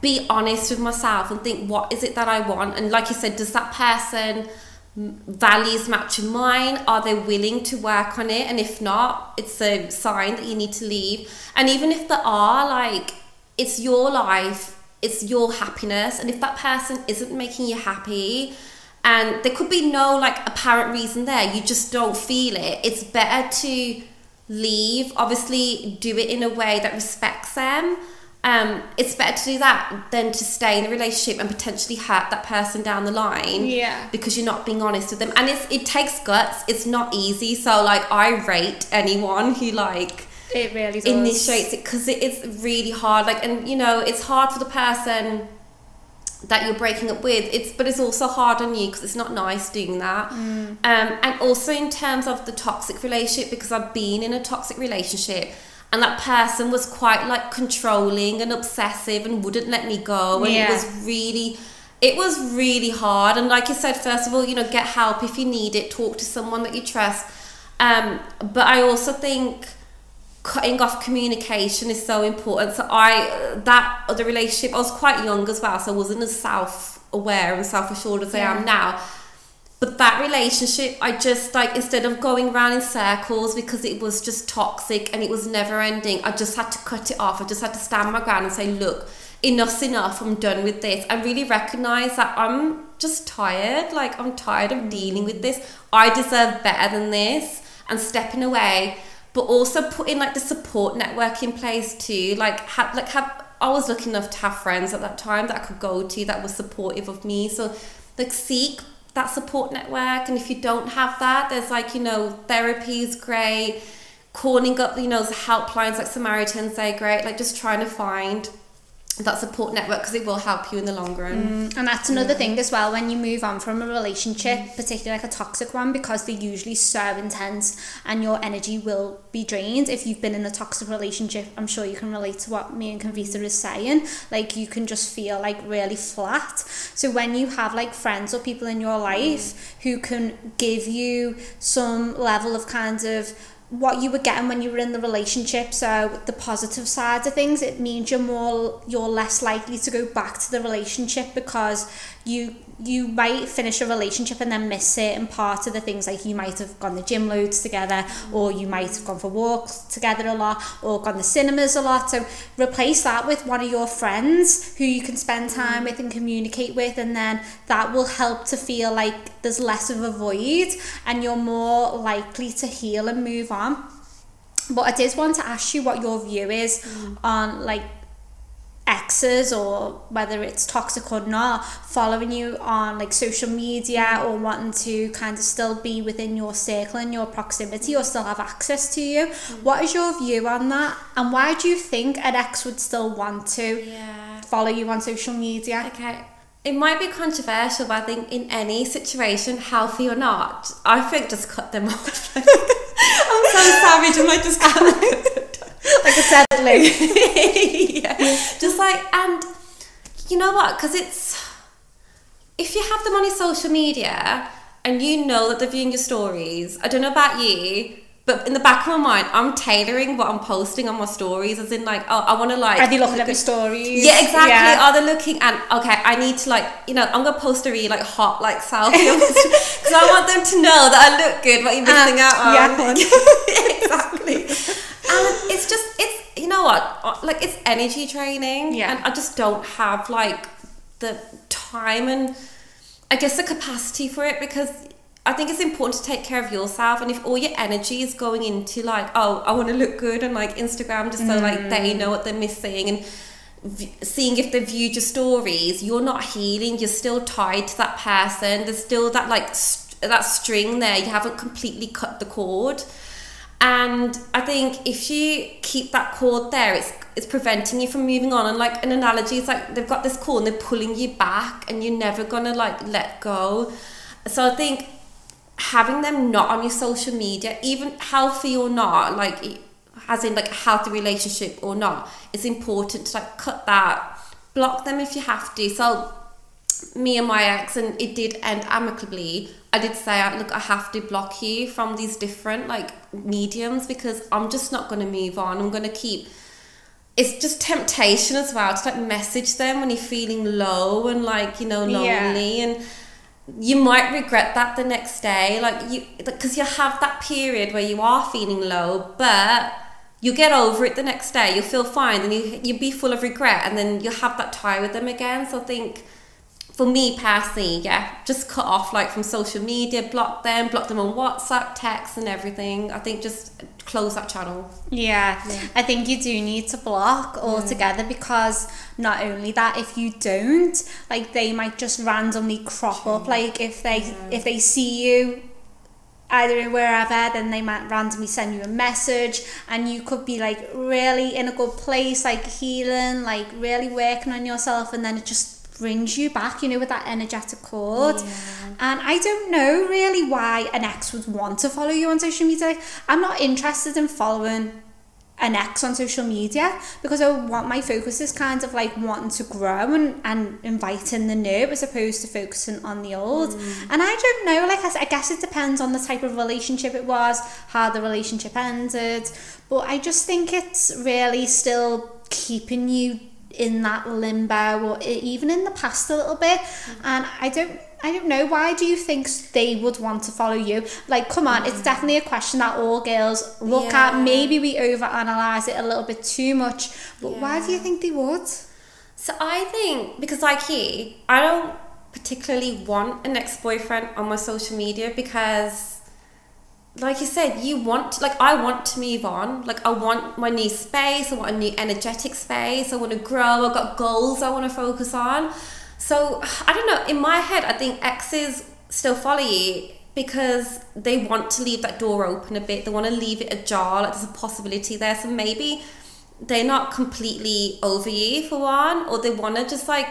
S2: be honest with myself and think, what is it that I want? And like you said, does that person values matching mine? Are they willing to work on it? And if not, it's a sign that you need to leave. And even if there are, like, it's your life, it's your happiness. And if that person isn't making you happy, and there could be no like apparent reason there, you just don't feel it, it's better to leave. Obviously, do it in a way that respects them um, it's better to do that than to stay in a relationship and potentially hurt that person down the line.
S1: Yeah.
S2: Because you're not being honest with them. And it's it takes guts. It's not easy. So like I rate anyone who like
S1: it really does.
S2: initiates it because it is really hard. Like and you know, it's hard for the person that you're breaking up with it's but it's also hard on you because it's not nice doing that
S1: mm.
S2: um, and also in terms of the toxic relationship because i've been in a toxic relationship and that person was quite like controlling and obsessive and wouldn't let me go. And yeah. it was really it was really hard. And like you said first of all you know get help if you need it. Talk to someone that you trust. Um, but i also think cutting off communication is so important. So i that other relationship i was quite young as well so i wasn't as self-aware and self-assured as yeah. i am now but that relationship, I just like instead of going around in circles because it was just toxic and it was never ending, I just had to cut it off. I just had to stand my ground and say, look, enough's enough. I'm done with this. I really recognize that I'm just tired. Like I'm tired of dealing with this. I deserve better than this and stepping away. But also putting like the support network in place too. Like have like have I was lucky enough to have friends at that time that I could go to that was supportive of me. So like seek that support network and if you don't have that there's like you know therapy is great calling up you know the helplines like samaritans they're great like just trying to find that support network because it will help you in the long run.
S1: Mm, and that's another yeah. thing as well when you move on from a relationship, mm. particularly like a toxic one, because they're usually so intense and your energy will be drained. If you've been in a toxic relationship, I'm sure you can relate to what me and Kavita is saying. Like you can just feel like really flat. So when you have like friends or people in your life mm. who can give you some level of kind of what you were getting when you were in the relationship so the positive side of things it means you're more you're less likely to go back to the relationship because you you might finish a relationship and then miss certain parts of the things like you might have gone the gym loads together or you might have gone for walks together a lot or gone the cinemas a lot. So replace that with one of your friends who you can spend time with and communicate with and then that will help to feel like there's less of a void and you're more likely to heal and move on. But I did want to ask you what your view is mm. on like exes or whether it's toxic or not following you on like social media or wanting to kind of still be within your circle and your proximity or still have access to you. Mm. what is your view on that? And why do you think an ex would still want to
S2: yeah.
S1: follow you on social media?
S2: Okay. It might be controversial but I think in any situation healthy or not I think just cut them off. I'm so savage I'm like just cut
S1: like a settling.
S2: yeah. Just like, and you know what? Because it's, if you have them on your social media and you know that they're viewing your stories, I don't know about you, but in the back of my mind, I'm tailoring what I'm posting on my stories, as in like, oh, I want to like.
S1: Are they looking at my stories?
S2: Yeah, exactly. Yeah. Are they looking and okay? I need to like, you know, I'm gonna post a really like hot like selfie because I want them to know that I look good. What you're missing uh, out on? Yeah, exactly. And it's just it's you know what uh, like it's energy training.
S1: Yeah.
S2: And I just don't have like the time and I guess the capacity for it because I think it's important to take care of yourself, and if all your energy is going into like, oh, I want to look good on like Instagram, just so like they mm. know what they're missing, and v- seeing if they've viewed your stories, you're not healing. You're still tied to that person. There's still that like st- that string there. You haven't completely cut the cord, and I think if you keep that cord there, it's it's preventing you from moving on. And like an analogy it's like they've got this cord and they're pulling you back, and you're never gonna like let go. So I think having them not on your social media, even healthy or not, like as in like a healthy relationship or not, it's important to like cut that, block them if you have to. So me and my ex, and it did end amicably. I did say, look, I have to block you from these different like mediums because I'm just not going to move on. I'm going to keep. It's just temptation as well to like message them when you're feeling low and like you know lonely yeah. and you might regret that the next day like you because you have that period where you are feeling low but you get over it the next day you'll feel fine and you you'll be full of regret and then you'll have that tie with them again so i think for me personally yeah just cut off like from social media block them block them on whatsapp text and everything i think just close that channel.
S1: Yeah, yeah. I think you do need to block altogether yeah. because not only that, if you don't, like they might just randomly crop True. up. Like if they yeah. if they see you either wherever, then they might randomly send you a message, and you could be like really in a good place, like healing, like really working on yourself, and then it just brings you back, you know, with that energetic cord. Yeah. And I don't know really why an ex would want to follow you on social media. I'm not interested in following an ex on social media because I want my focus is kind of like wanting to grow and, and inviting the new as opposed to focusing on the old. Mm. And I don't know, like I, I guess it depends on the type of relationship it was, how the relationship ended. But I just think it's really still keeping you in that limbo or even in the past a little bit mm-hmm. and I don't I don't know why do you think they would want to follow you like come on mm. it's definitely a question that all girls look yeah. at maybe we overanalyze it a little bit too much but yeah. why do you think they would
S2: so I think because like you I don't particularly want an ex-boyfriend on my social media because like you said, you want like I want to move on. Like I want my new space. I want a new energetic space. I want to grow. I've got goals I want to focus on. So I don't know. In my head, I think exes still follow you because they want to leave that door open a bit. They want to leave it ajar. Like there's a possibility there. So maybe they're not completely over you for one, or they want to just like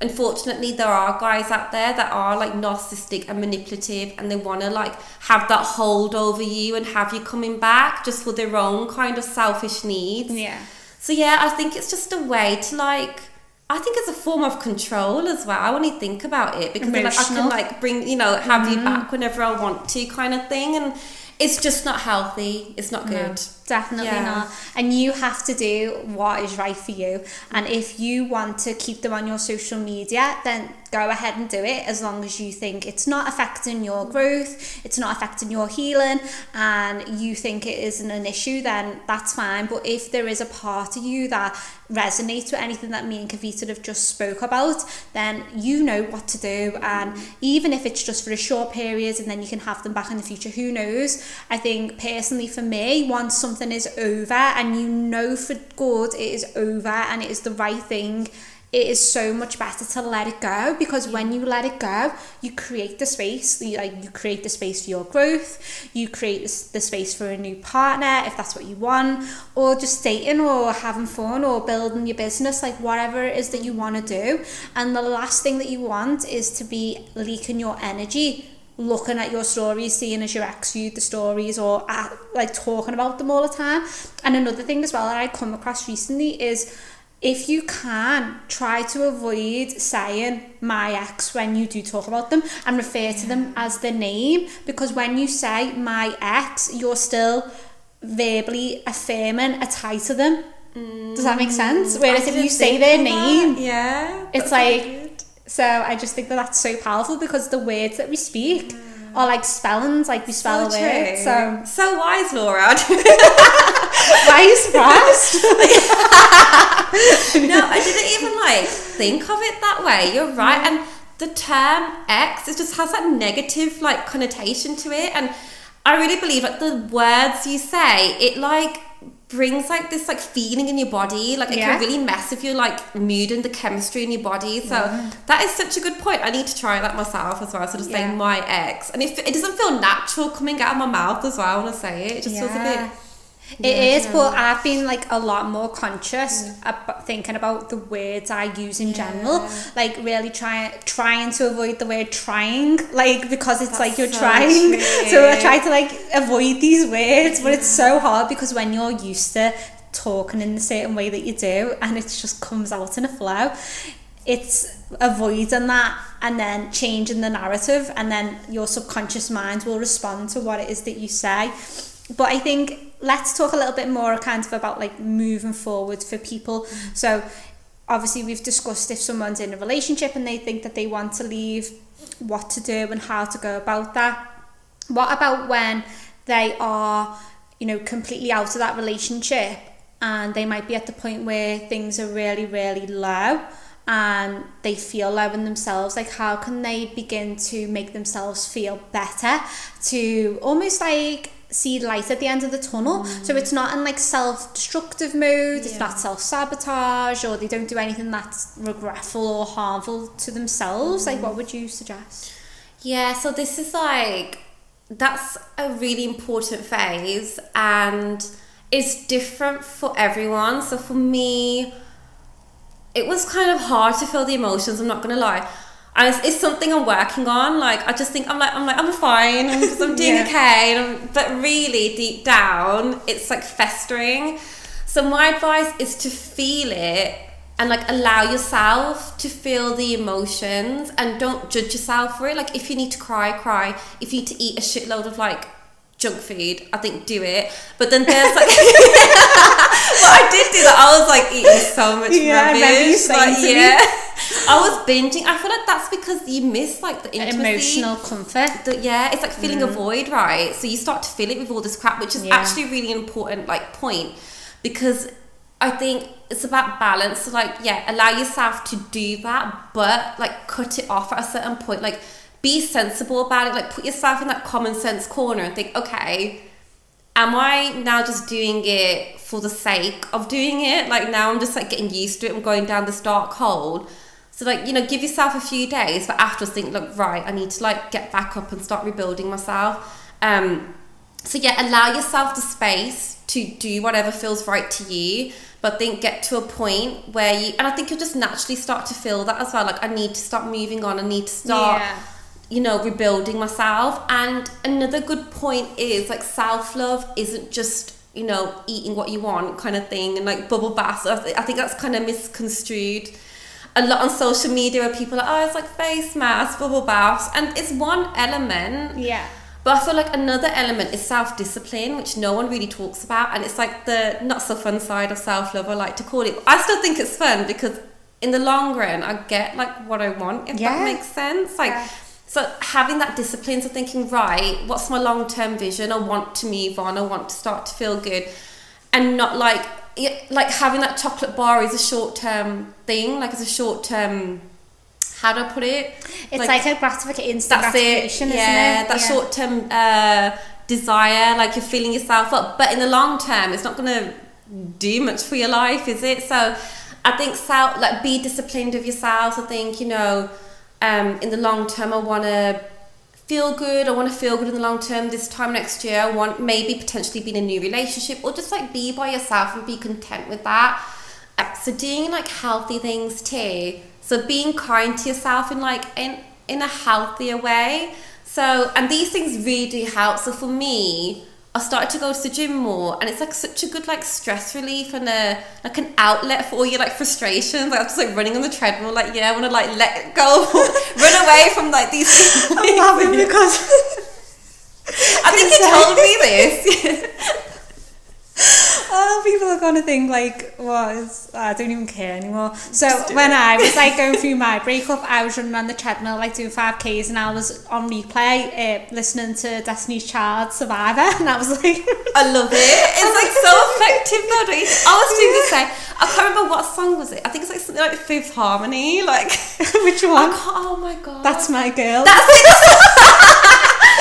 S2: unfortunately there are guys out there that are like narcissistic and manipulative and they want to like have that hold over you and have you coming back just for their own kind of selfish needs
S1: yeah
S2: so yeah i think it's just a way to like I think it's a form of control as well. I to think about it because like, I can like bring, you know, have mm-hmm. you back whenever I want to, kind of thing. And it's just not healthy. It's not good. No,
S1: definitely yeah. not. And you have to do what is right for you. And if you want to keep them on your social media, then go ahead and do it as long as you think it's not affecting your growth, it's not affecting your healing, and you think it isn't an issue, then that's fine. But if there is a part of you that resonates with anything that me and Kavita have just spoke about, then you know what to do. And even if it's just for a short period and then you can have them back in the future, who knows? I think personally for me, once something is over and you know for good it is over and it is the right thing it is so much better to let it go because when you let it go you create the space you, like you create the space for your growth you create the space for a new partner if that's what you want or just dating or having fun or building your business like whatever it is that you want to do. And the last thing that you want is to be leaking your energy looking at your stories, seeing as your ex viewed the stories or at, like talking about them all the time. And another thing as well that I come across recently is if you can, try to avoid saying my ex when you do talk about them and refer to them as the name because when you say my ex, you're still verbally affirming a tie to them. Does that make sense? Mm, Whereas if you say their name,
S2: that. yeah,
S1: it's like. So I just think that that's so powerful because the words that we speak. Yeah or like spellings, like we spell so a word. So
S2: so wise, Laura.
S1: Why are you surprised?
S2: no, I didn't even like think of it that way. You're right, and the term ex it just has that negative like connotation to it, and I really believe like the words you say, it like brings like this like feeling in your body like it yeah. can really mess with your like mood and the chemistry in your body so yeah. that is such a good point i need to try that myself as well so just yeah. saying my ex and if it doesn't feel natural coming out of my mouth as well when i say it it just feels a bit
S1: it yeah, is, but I've been like a lot more conscious yeah. about thinking about the words I use in yeah. general. Like really trying trying to avoid the word trying, like because it's That's like you're so trying. True. So I try to like avoid these words, but it's so hard because when you're used to talking in the certain way that you do, and it just comes out in a flow. It's avoiding that and then changing the narrative, and then your subconscious mind will respond to what it is that you say. But I think let's talk a little bit more kind of about like moving forward for people. Mm. So obviously we've discussed if someone's in a relationship and they think that they want to leave, what to do and how to go about that. What about when they are, you know, completely out of that relationship and they might be at the point where things are really, really low and they feel low in themselves like how can they begin to make themselves feel better to almost like see light at the end of the tunnel. Mm. So it's not in like self-destructive mode, yeah. it's not self-sabotage or they don't do anything that's regretful or harmful to themselves. Mm. Like what would you suggest?
S2: Yeah, so this is like that's a really important phase and it's different for everyone. So for me it was kind of hard to feel the emotions, I'm not going to lie and it's, it's, something I'm working on. Like I just think I'm like I'm like I'm fine. I'm, I'm doing yeah. okay. but really deep down, it's like festering. So my advice is to feel it and like allow yourself to feel the emotions and don't judge yourself for it. Like if you need to cry, cry. If you need to eat a shitload of like junk food, I think do it. But then there's like, well, I did do that. I was like eating so much yeah, rubbish. Like, yeah, I was binging. I feel like that's because you miss like the
S1: intimacy, emotional comfort.
S2: The, yeah, it's like feeling mm. a void, right? So you start to fill it with all this crap, which is yeah. actually really important like point because I think it's about balance. So like, yeah, allow yourself to do that, but like cut it off at a certain point, like be sensible about it. Like put yourself in that common sense corner and think, okay, am I now just doing it for the sake of doing it? Like now I'm just like getting used to it. I'm going down this dark hole. So like, you know, give yourself a few days, but afterwards think, look, right, I need to like get back up and start rebuilding myself. Um, so yeah, allow yourself the space to do whatever feels right to you but think get to a point where you and I think you'll just naturally start to feel that as well like I need to start moving on I need to start yeah you know, rebuilding myself. And another good point is like self love isn't just, you know, eating what you want kind of thing and like bubble baths. I, th- I think that's kind of misconstrued a lot on social media where people are like, oh, it's like face masks, bubble baths. And it's one element.
S1: Yeah.
S2: But I feel like another element is self discipline, which no one really talks about. And it's like the not so fun side of self love, I like to call it. I still think it's fun because in the long run, I get like what I want, if yeah. that makes sense. Like, yeah so having that discipline, so thinking, right, what's my long term vision? I want to move on. I want to start to feel good, and not like like having that chocolate bar is a short term thing. Like it's a short term. How do I put it?
S1: It's like, like a gratification, instant that's gratification,
S2: it. Yeah, that yeah. short term uh, desire, like you're feeling yourself up, but in the long term, it's not going to do much for your life, is it? So I think self, like be disciplined of yourself. I think you know um, in the long term, I want to feel good. I want to feel good in the long term. This time next year, I want maybe potentially be in a new relationship or just like be by yourself and be content with that. Uh, so doing like healthy things too. So being kind to yourself in like in in a healthier way. So and these things really do help. So for me, I started to go to the gym more, and it's like such a good like stress relief and a like an outlet for all your like frustrations. Like I'm just like running on the treadmill, like yeah, I want to like let go, run away from like these.
S1: I'm laughing because
S2: I think you uh, told me this.
S1: Oh, people are gonna think like, what is? I don't even care anymore. So when it. I was like going through my breakup, I was running on the treadmill like doing five k's, and I was on replay uh, listening to Destiny's Child Survivor, and I was like,
S2: I love it. It's like so effective though. Don't you? I was doing the same. I can't remember what song was it. I think it's like something like Fifth Harmony. Like
S1: which one?
S2: oh my god,
S1: that's my girl.
S2: That's it.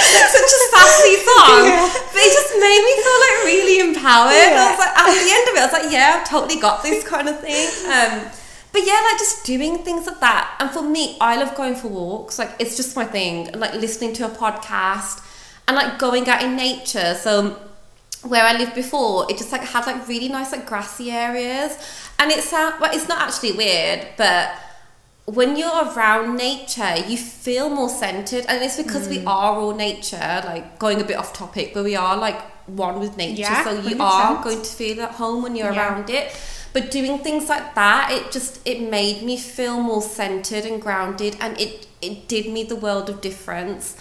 S2: such a sassy song, yeah. but it just made me feel like really empowered. Yeah. I was like, at the end of it, I was like, yeah, I've totally got this kind of thing. Um, but yeah, like just doing things like that. And for me, I love going for walks. Like it's just my thing. And like listening to a podcast and like going out in nature. So where I lived before, it just like had like really nice like grassy areas. And it's sound well, it's not actually weird, but when you're around nature, you feel more centered, and it's because mm. we are all nature. Like going a bit off topic, but we are like one with nature, yeah, so you 100%. are going to feel at home when you're yeah. around it. But doing things like that, it just it made me feel more centered and grounded, and it it did me the world of difference.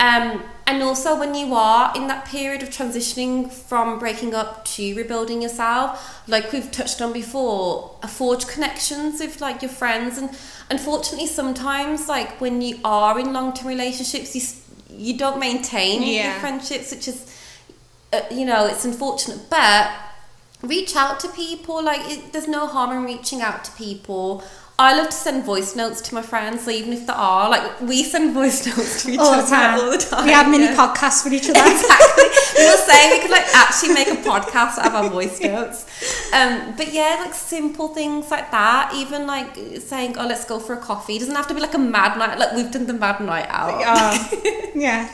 S2: Um, and also when you are in that period of transitioning from breaking up to rebuilding yourself, like we've touched on before, forge connections with like your friends and unfortunately sometimes like when you are in long-term relationships you you don't maintain yeah. your friendships which is uh, you know it's unfortunate but reach out to people like it, there's no harm in reaching out to people I love to send voice notes to my friends, so even if there are, like, we send voice notes to each all other all the time.
S1: We have mini yeah. podcasts with each other.
S2: exactly. we were saying we could, like, actually make a podcast out of our voice notes. Um, but yeah, like, simple things like that. Even, like, saying, oh, let's go for a coffee. It doesn't have to be, like, a mad night. Like, we've done the mad night out.
S1: Uh, yeah.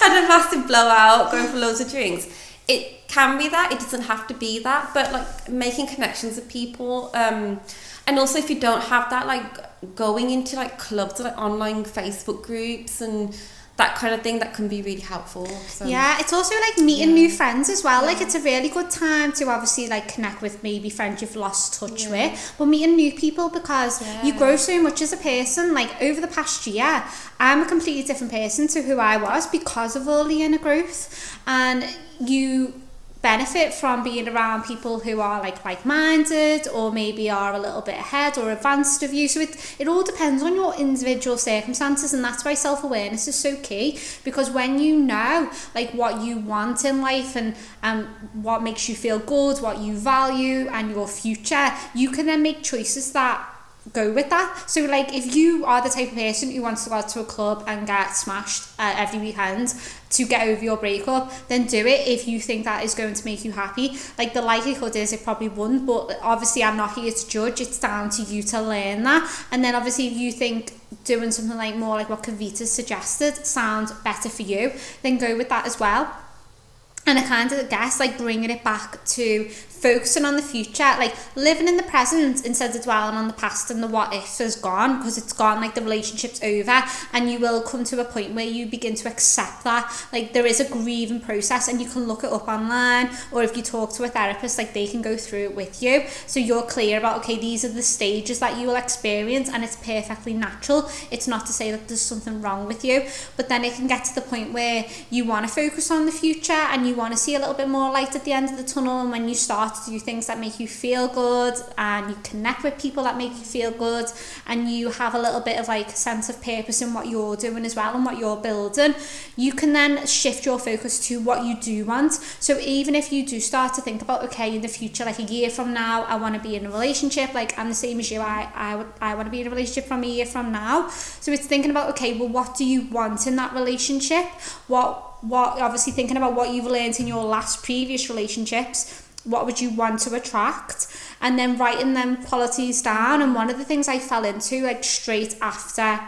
S2: Had a massive blowout, going for loads of drinks. It can be that. It doesn't have to be that. But, like, making connections with people... Um, and also if you don't have that like going into like clubs or like online facebook groups and that kind of thing that can be really helpful so,
S1: yeah it's also like meeting yeah. new friends as well yeah. like it's a really good time to obviously like connect with maybe friends you've lost touch yeah. with but meeting new people because you grow so much as a person like over the past year I'm a completely different person to who I was because of all the inner growth and you benefit from being around people who are like like-minded or maybe are a little bit ahead or advanced of you. So it, it all depends on your individual circumstances and that's why self-awareness is so key because when you know like what you want in life and um, what makes you feel good what you value and your future you can then make choices that go with that. So like if you are the type of person who wants to go out to a club and get smashed uh, every weekend to get over your breakup, then do it if you think that is going to make you happy. Like the likelihood is it probably won't, but obviously I'm not here to judge. It's down to you to learn that. And then obviously if you think doing something like more like what Kavita suggested sounds better for you, then go with that as well. And I kind of guess like bringing it back to focusing on the future, like living in the present instead of dwelling on the past and the what ifs is gone because it's gone, like the relationship's over, and you will come to a point where you begin to accept that. Like there is a grieving process, and you can look it up online, or if you talk to a therapist, like they can go through it with you. So you're clear about okay, these are the stages that you will experience, and it's perfectly natural. It's not to say that there's something wrong with you, but then it can get to the point where you want to focus on the future and you want to see a little bit more light at the end of the tunnel, and when you start start to do things that make you feel good and you connect with people that make you feel good and you have a little bit of like a sense of purpose in what you're doing as well and what you're building, you can then shift your focus to what you do want. So even if you do start to think about, okay, in the future, like a year from now, I want to be in a relationship, like I'm the same as you, I, I, I want to be in a relationship from a year from now. So it's thinking about, okay, well, what do you want in that relationship? What what obviously thinking about what you've learned in your last previous relationships what would you want to attract? And then writing them qualities down. And one of the things I fell into like straight after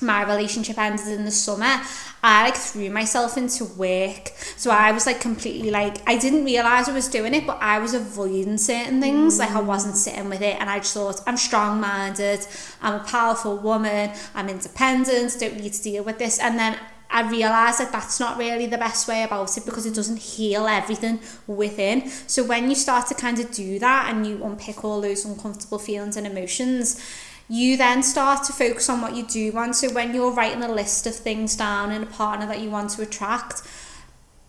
S1: my relationship ended in the summer I like threw myself into work. So I was like completely like I didn't realize I was doing it but I was avoiding certain things. Mm. like I mm. wasn't sitting with it. And I just thought I'm strong-minded. I'm a powerful woman. I'm independent. Don't need to deal with this. And then I realised that that's not really the best way about it because it doesn't heal everything within. So when you start to kind of do that and you unpick all those uncomfortable feelings and emotions, you then start to focus on what you do want. So when you're writing a list of things down in a partner that you want to attract,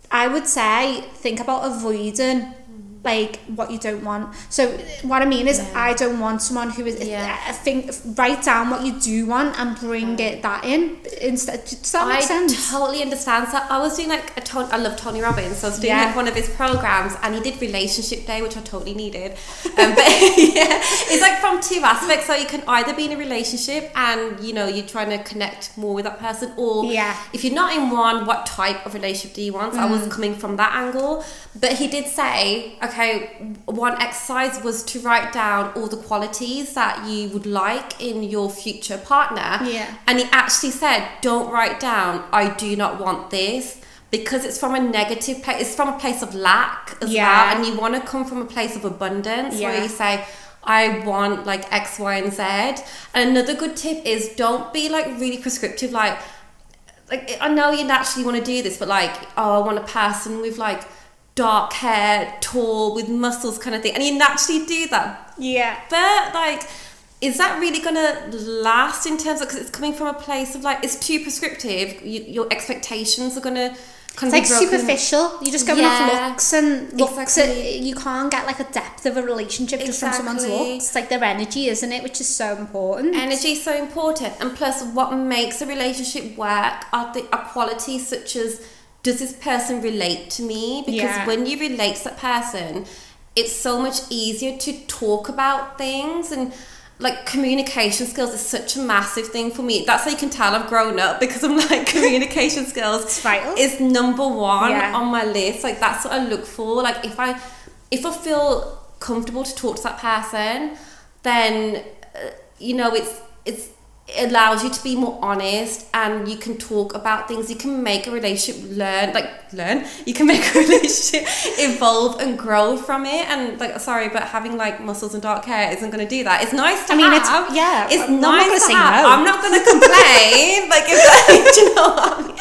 S1: I would say think about avoiding like what you don't want. So what I mean is yeah. I don't want someone who is yeah. I think write down what you do want and bring it that in instead. Does that make I sense?
S2: totally understand. So I was doing like a ton. I love Tony Robbins. So I was doing yeah. like one of his programs and he did relationship day, which I totally needed. Um, but yeah, it's like from two aspects. So you can either be in a relationship and you know you're trying to connect more with that person, or
S1: yeah.
S2: if you're not in one, what type of relationship do you want? So mm. I was mm. coming from that angle, but he did say, okay okay, one exercise was to write down all the qualities that you would like in your future partner.
S1: Yeah.
S2: And he actually said, don't write down, I do not want this. Because it's from a negative place, it's from a place of lack as yeah. well. And you want to come from a place of abundance yeah. where you say, I want like X, Y, and Z. And another good tip is don't be like really prescriptive, like, like I know you naturally want to do this, but like, oh, I want a person with like dark hair, tall, with muscles kind of thing. And you naturally do that.
S1: Yeah.
S2: But like, is that really going to last in terms of, because it's coming from a place of like, it's too prescriptive. You, your expectations are going to kind
S1: it's like superficial. You just go yeah, off looks and looks. Exactly. you can't get like a depth of a relationship exactly. just from someone's looks. It's like their energy, isn't it? Which is so important.
S2: Energy is so important, and plus, what makes a relationship work are the are qualities such as does this person relate to me? Because yeah. when you relate to that person, it's so much easier to talk about things and like communication skills is such a massive thing for me. That's how you can tell I've grown up because I'm like communication skills is number one yeah. on my list. Like that's what I look for. Like if I if I feel comfortable to talk to that person, then uh, you know it's it's it allows you to be more honest and you can talk about things you can make a relationship learn like learn you can make a relationship evolve and grow from it and like sorry but having like muscles and dark hair isn't going to do that it's nice to I mean have.
S1: it's yeah
S2: it's I'm nice to have no. I'm not going to complain like if that, you know I, mean?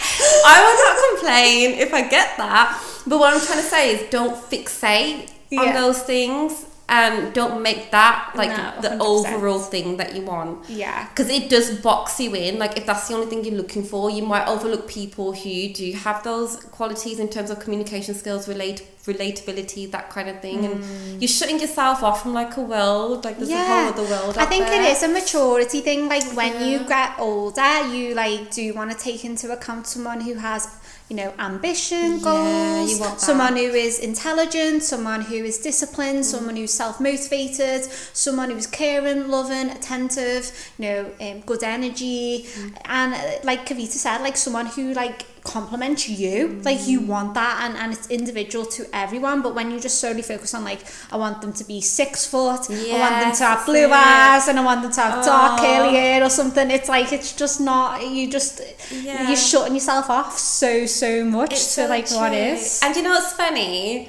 S2: I will not complain if I get that but what I'm trying to say is don't fixate yeah. on those things and don't make that like no, the overall thing that you want.
S1: Yeah.
S2: Because it does box you in. Like if that's the only thing you're looking for, you might overlook people who do have those qualities in terms of communication skills, relate relatability, that kind of thing. Mm. And you're shutting yourself off from like a world, like there's yeah. a whole other world.
S1: I think
S2: there.
S1: it is a maturity thing. Like when yeah. you get older, you like do want to take into account someone who has you know, ambition, goals, yeah, someone who is intelligent, someone who is disciplined, mm. someone who's self-motivated, someone who's caring, loving, attentive, you know, um, good energy, mm. and uh, like Kavita said, like someone who like compliments you mm. like you want that and, and it's individual to everyone but when you just solely focus on like I want them to be six foot yes, I want them to have blue eyes and I want them to have oh. dark curly hair or something it's like it's just not you just yeah. you're shutting yourself off so so much it's to so like true. what is
S2: and you know what's funny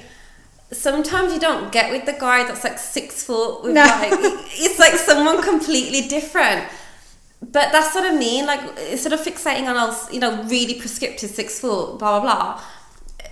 S2: sometimes you don't get with the guy that's like six foot with no. like it's like someone completely different but that's what I mean. Like instead of fixating on us, you know, really prescriptive six foot, blah blah blah.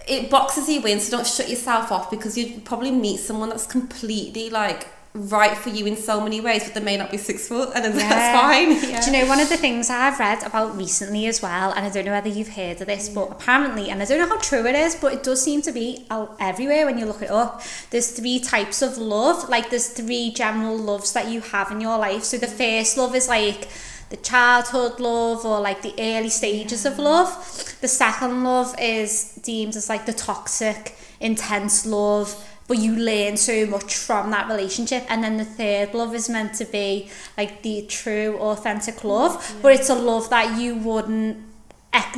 S2: It boxes you in, so don't shut yourself off because you probably meet someone that's completely like right for you in so many ways, but they may not be six foot, and yeah. that's fine.
S1: Yeah. Do you know one of the things I've read about recently as well, and I don't know whether you've heard of this, but apparently, and I don't know how true it is, but it does seem to be everywhere when you look it up. There's three types of love, like there's three general loves that you have in your life. So the first love is like the childhood love or like the early stages of love. The second love is deemed as like the toxic, intense love, but you learn so much from that relationship. And then the third love is meant to be like the true, authentic love, yeah. but it's a love that you wouldn't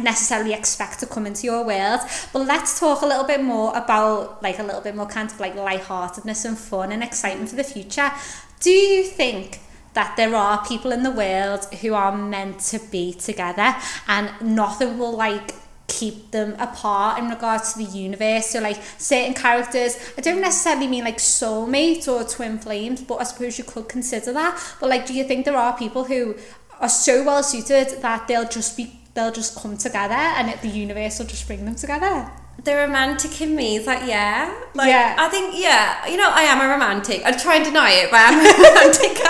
S1: necessarily expect to come into your world. But let's talk a little bit more about like a little bit more kind of like lightheartedness and fun and excitement for the future. Do you think that there are people in the world who are meant to be together and nothing will like keep them apart in regards to the universe. So like certain characters, I don't necessarily mean like soulmates or twin flames, but I suppose you could consider that. But like do you think there are people who are so well suited that they'll just be they'll just come together and it, the universe will just bring them together.
S2: The romantic in me is like, yeah. Like,
S1: Yeah.
S2: I think, yeah, you know, I am a romantic. I try and deny it, but I'm a romantic.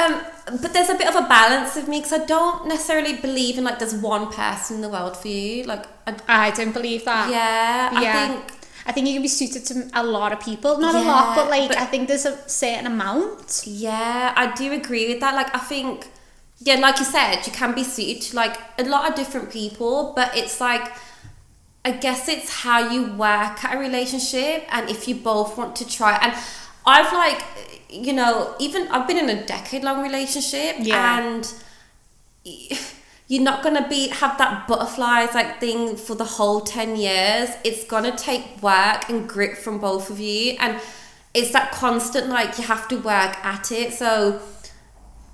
S2: Um, but there's a bit of a balance with me because I don't necessarily believe in like there's one person in the world for you. Like, I,
S1: I don't believe that.
S2: yeah,
S1: Yeah.
S2: I think
S1: I think you can be suited to a lot of people. Not a lot, but like
S2: but-
S1: I think there's a certain amount.
S2: Yeah, I do agree with that. Like, I think, yeah, like you said, you can be suited to like a lot of different people, but it's like, I guess it's how you work at a relationship and if you both want to try. And I've like, you know, even I've been in a decade long relationship
S1: Yeah.
S2: and you're not gonna be have that butterflies like thing for the whole 10 years it's gonna take work and grit from both of you and it's that constant like you have to work at it so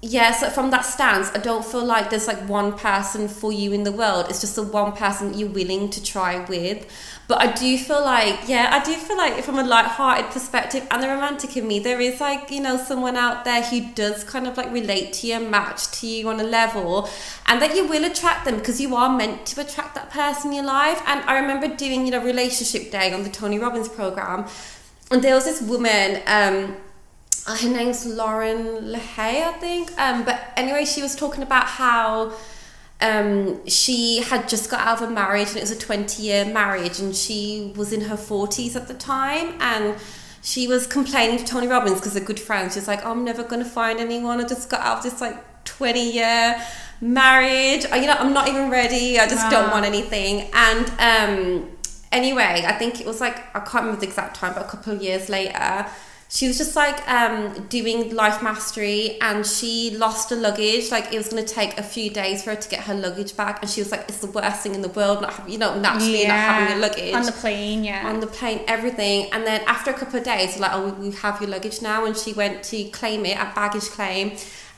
S2: yeah so from that stance i don't feel like there's like one person for you in the world. It's just the one person you're willing to try with. But i do feel like yeah i do feel like from a light-hearted perspective and the romantic in me there is like you know someone out there who does kind of like relate to you and match to you on a level and that you will attract them because you are meant to attract that person in your life. And i remember doing you know relationship day on the tony robbins program and there was this woman um her name's Lauren LaHaye, I think. Um, but anyway, she was talking about how um, she had just got out of a marriage and it was a 20 year marriage and she was in her 40s at the time and she was complaining to Tony Robbins because they're good friends. She's like, oh, I'm never going to find anyone. I just got out of this like 20 year marriage. Uh, You know, I'm not even ready. I just don't want anything. And um, anyway, I think it was like, I can't remember the exact time, but a couple of years later, she was just like um, doing life mastery and she lost her luggage. Like it was going to take a few days for her to get her luggage back. And she was like, it's the worst thing in the world, not having, you know, naturally not having your luggage
S1: on the plane. Yeah,
S2: on the plane, everything. And then after a couple of days, like, oh, we we have your luggage now. And she went to claim it at baggage claim.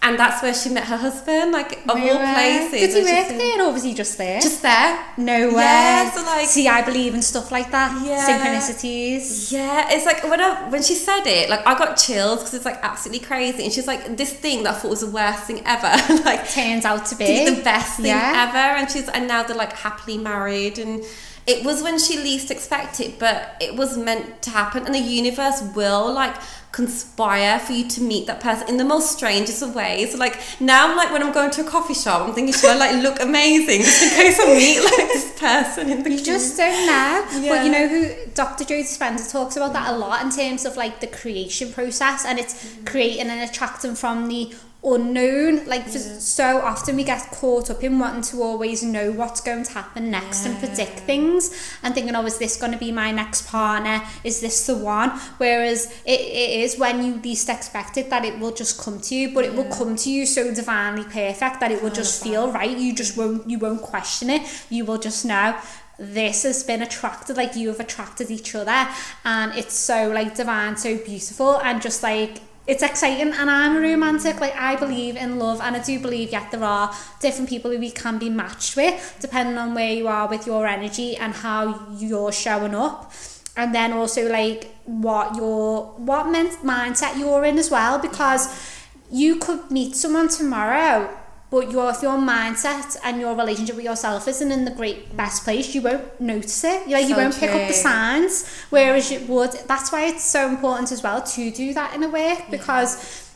S2: And that's where she met her husband, like, of all
S1: Where?
S2: places.
S1: Did he work
S2: in-
S1: there or was he just there?
S2: Just there.
S1: nowhere.
S2: Yeah, so, like-
S1: See, I believe in stuff like that.
S2: Yeah.
S1: Synchronicities.
S2: Yeah, it's like when I, when she said it, like I got chills because it's like absolutely crazy. And she's like, this thing that I thought was the worst thing ever, like
S1: Turns out to be
S2: the best thing
S1: Yeah.
S2: ever. And she's and now they're like happily married. And it was when she least expected, but it was meant to happen. And the universe will like conspire for you to meet that person in the most strangest of ways. Like now, I'm like when I'm going to a coffee shop, I'm thinking, should I like look amazing just in case I meet like this person in the
S1: You just don't know. But you know who Dr. Joe Dispenza talks about that a lot in terms of like the creation process and it's
S2: Mm-hmm.
S1: creating and attracting from the unknown. Like for so often we get caught up in wanting to always know what's going to happen next and predict things and thinking, oh, is this going to be my next partner? Is this the one? Whereas it, it is when you least expect it that it will just come to you, but it will come to you so divinely perfect that it will just feel right. You just won't you won't question it. You will just know this has been attracted like you have attracted each other and it's so like divine so beautiful and just like it's exciting and I'm romantic like I believe in love and I do believe yet there are different people who we can be matched with depending on where you are with your energy and how you're showing up. And then also like what your what mindset you're in as well because you could meet someone tomorrow but your if your mindset and your relationship with yourself isn't in the great best place, you won't notice it. Like, you won't pick up the signs. Whereas you would. That's why it's so important as well to do that in a way because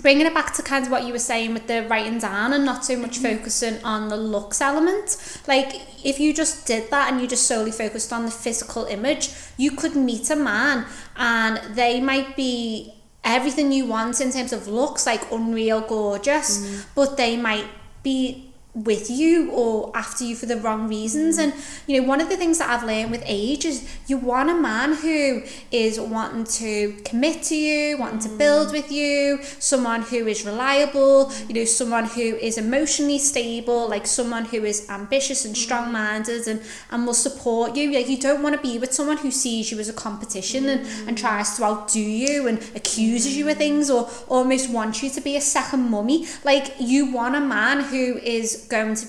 S1: bringing it back to kind of what you were saying with the writing down and not so much mm-hmm. focusing on the looks element like if you just did that and you just solely focused on the physical image you could meet a man and they might be everything you want in terms of looks like unreal gorgeous mm. but they might be with you or after you for the wrong reasons. And you know one of the things that I've learned with age is you want a man who is wanting to commit to you wanting to build mm. with you someone who is reliable you know someone who is emotionally stable like someone who is ambitious and mm. strong-minded and and will support you. Like you don't want to be with someone who sees you as a competition and, and mm. tries to outdo you and accuses you of things or almost wants you to be a second mummy. Like you want a man who is going to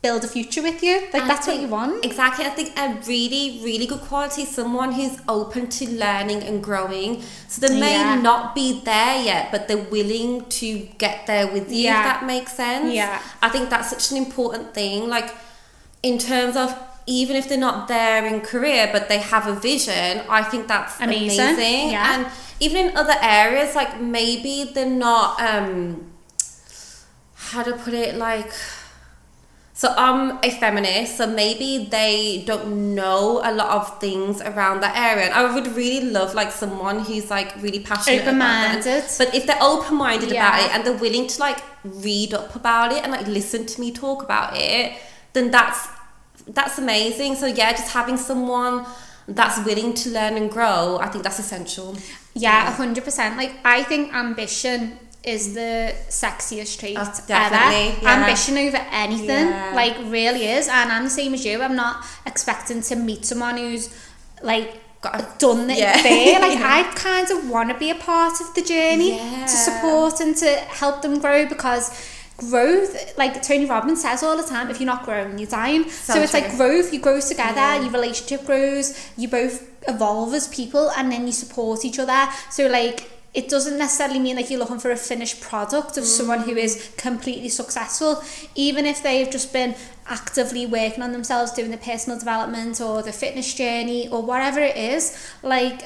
S1: build a future with you. Like that's what you want.
S2: Exactly. I think a really, really good quality is someone who's open to learning and growing. So they may
S1: Yeah.
S2: not be there yet, but they're willing to get there with you,
S1: Yeah.
S2: if that makes sense.
S1: Yeah.
S2: I think that's such an important thing. Like, in terms of even if they're not there in career, but they have a vision, I think that's
S1: Amazing.
S2: amazing.
S1: Yeah.
S2: And even in other areas, like maybe they're not, um, how to put it, like, so I'm a feminist, so maybe they don't know a lot of things around that area. And I would really love like someone who's like really passionate about that.
S1: Open-minded.
S2: But if they're open minded about it and they're willing to like read up about it and like listen to me talk about it, then that's that's amazing. So yeah, just having someone that's willing to learn and grow, I think that's essential.
S1: Yeah, a hundred percent. Like I think ambition is the sexiest trait
S2: Oh,
S1: ever.
S2: yeah.
S1: Ambition over anything,
S2: Yeah.
S1: like really is. And I'm the same as you. I'm not expecting to meet someone who's like
S2: Got a-
S1: done it
S2: Yeah.
S1: there. Like
S2: Yeah.
S1: I kind of want to be a part of the journey
S2: Yeah.
S1: to support and to help them grow because growth like Tony Robbins says all the time if you're not growing you're dying so,
S2: So
S1: it's like growth you grow together your relationship grows you both evolve as people and then you support each other so like it doesn't necessarily mean like you're looking for a finished product of someone who is mm. completely successful even if they've just been actively working on themselves doing the personal development or the fitness journey or whatever it is like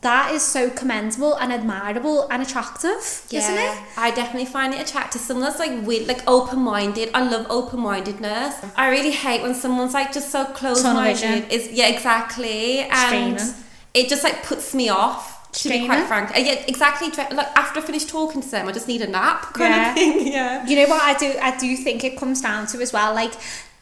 S1: that is so commendable and admirable and attractive isn't it
S2: I definitely find it attractive. Someone that's like weird, like open minded. I love open mindedness. Mm. I really hate when someone's like just so close minded. Is yeah, exactly. And
S1: Straining.
S2: it just like puts me off. To be quite frank, Uh, yeah, exactly. Like after I finish talking to them, I just need a nap, kind
S1: Yeah.
S2: of thing. Yeah.
S1: You know what I do? I do think it comes down to as well, like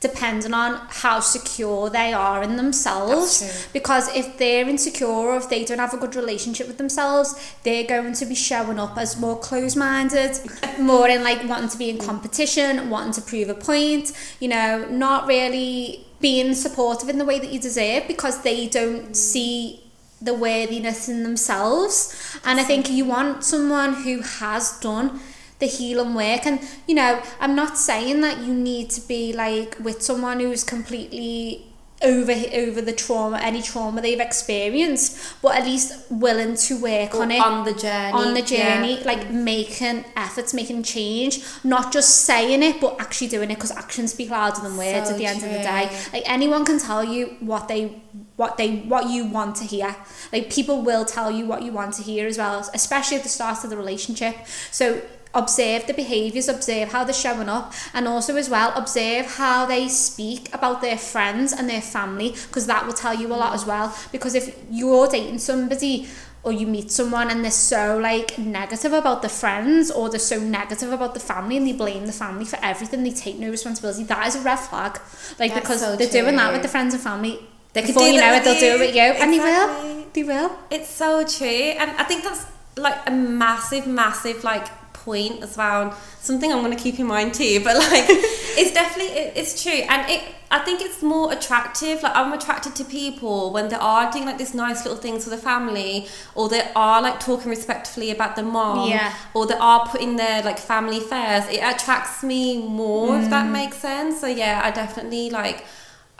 S1: depending on how secure they are in themselves. Because if they're insecure or if they don't have a good relationship with themselves, they're going to be showing up as more closed minded, more in like wanting to be in competition, wanting to prove a point. You know, not really being supportive in the way that you deserve because they don't see the worthiness in themselves. And I think you want someone who has done the healing work. And, you know, I'm not saying that you need to be like with someone who's completely over over the trauma, any trauma they've experienced, but at least willing to work on it
S2: on the journey.
S1: on the
S2: yeah.
S1: journey, like making efforts, making change, not just saying it, but actually doing it because actions speak louder than words
S2: So
S1: at the end of the day. Like anyone can tell you what they what they what you want to hear. Like people will tell you what you want to hear as well, especially at the start of the relationship. So observe the behaviors observe how they're showing up and also as well observe how they speak about their friends and their family because that will tell you a lot as well because if you're dating somebody or you meet someone and they're so like negative about the friends or they're so negative about the family and they blame the family for everything they take no responsibility that is a red flag like
S2: That's
S1: because
S2: so
S1: they're doing that with the friends and family
S2: They could do
S1: you know it they'll do it with you and they
S2: Exactly.
S1: will they will
S2: It's so true, and I think that's like a massive, massive like point as well. Something I'm going to keep in mind too. But like, it's definitely it, it's true, and it I think it's more attractive. Like I'm attracted to people when they are doing like this nice little things for the family, or they are like talking respectfully about the mom,
S1: Yeah.
S2: or they are putting their like family first. It attracts me more if
S1: Mm.
S2: that makes sense. So yeah, I definitely like.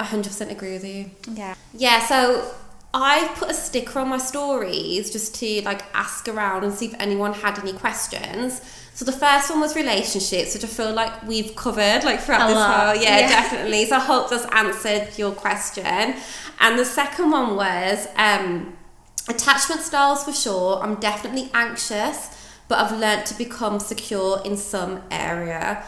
S2: 100% agree with you.
S1: yeah
S2: Yeah, so I put a sticker on my stories just to like ask around and see if anyone had any questions. So the first one was relationships, which I feel like we've covered like throughout
S1: A
S2: this
S1: lot,
S2: whole yeah,
S1: yeah.
S2: definitely. So I hope that's answered your question. And the second one was um, attachment styles for sure. I'm definitely anxious, but I've learnt to become secure in some area.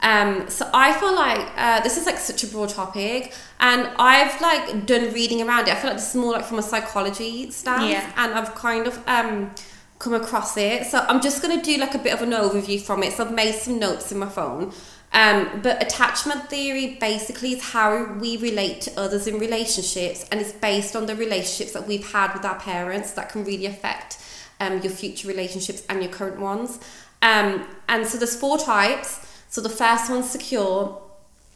S2: Um, so I feel like uh, this is like such a broad topic, and I've like done reading around it. I feel like this is more like from a psychology stance,
S1: Yeah.
S2: and I've kind of um, come across it. So I'm just gonna do like a bit of an overview from it. So I've made some notes in my phone. Um, but attachment theory basically is how we relate to others in relationships, and it's based on the relationships that we've had with our parents that can really affect um, your future relationships and your current ones. Um, and so there's four types. So the first one's secure.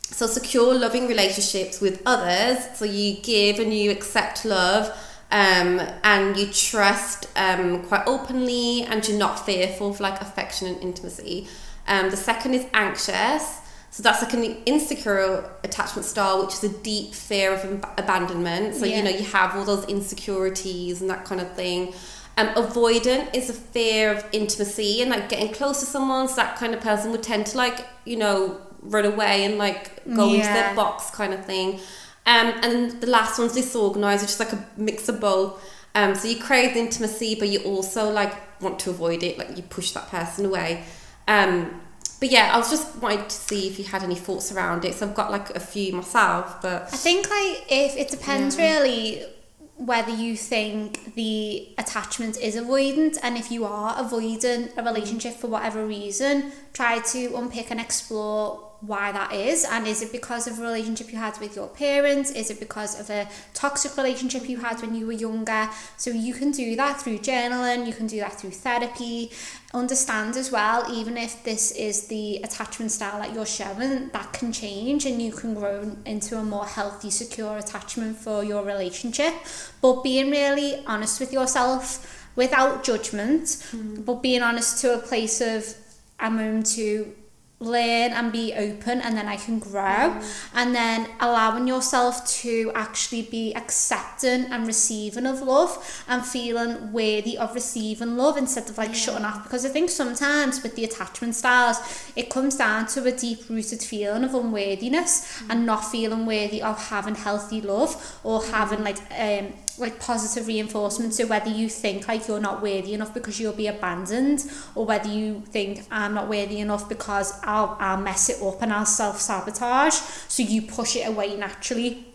S2: So secure, loving relationships with others. So you give and you accept love, um, and you trust um, quite openly, and you're not fearful of like affection and intimacy. Um, the second is anxious. So that's like an insecure attachment style, which is a deep fear of ab- abandonment. So
S1: Yeah.
S2: you know you have all those insecurities and that kind of thing. Um, avoidant is a fear of intimacy and like getting close to someone. So that kind of person would tend to like you know run away and like go into their box kind of thing. Um, and the last one's disorganized, which is like a mix of both. Um, so you crave intimacy, but you also like want to avoid it. Like you push that person away. Um, but yeah, I was just wanting to see if you had any thoughts around it. So I've got like a few myself, but
S1: I think like if it depends really whether you think the attachment is avoidant and if you are avoiding a relationship for whatever reason, try to unpick and explore why that is and is it because of a relationship you had with your parents? Is it because of a toxic relationship you had when you were younger? So you can do that through journaling you can do that through therapy. Understand as well even if this is the attachment style that you're showing that can change and you can grow into a more healthy secure attachment for your relationship. But being really honest with yourself without judgment hmm. but being honest to a place of i'm going to learn and be open and then I can grow. And then allowing yourself to actually be accepting and receiving of love and feeling worthy of receiving love instead of like shutting off. Because I think sometimes with the attachment styles it comes down to a deep rooted feeling of unworthiness and not feeling worthy of having healthy love or having like um like positive reinforcement so whether you think like you're not worthy enough because you'll be abandoned or whether you think I'm not worthy enough because I'll, I'll mess it up and I'll self-sabotage so you push it away naturally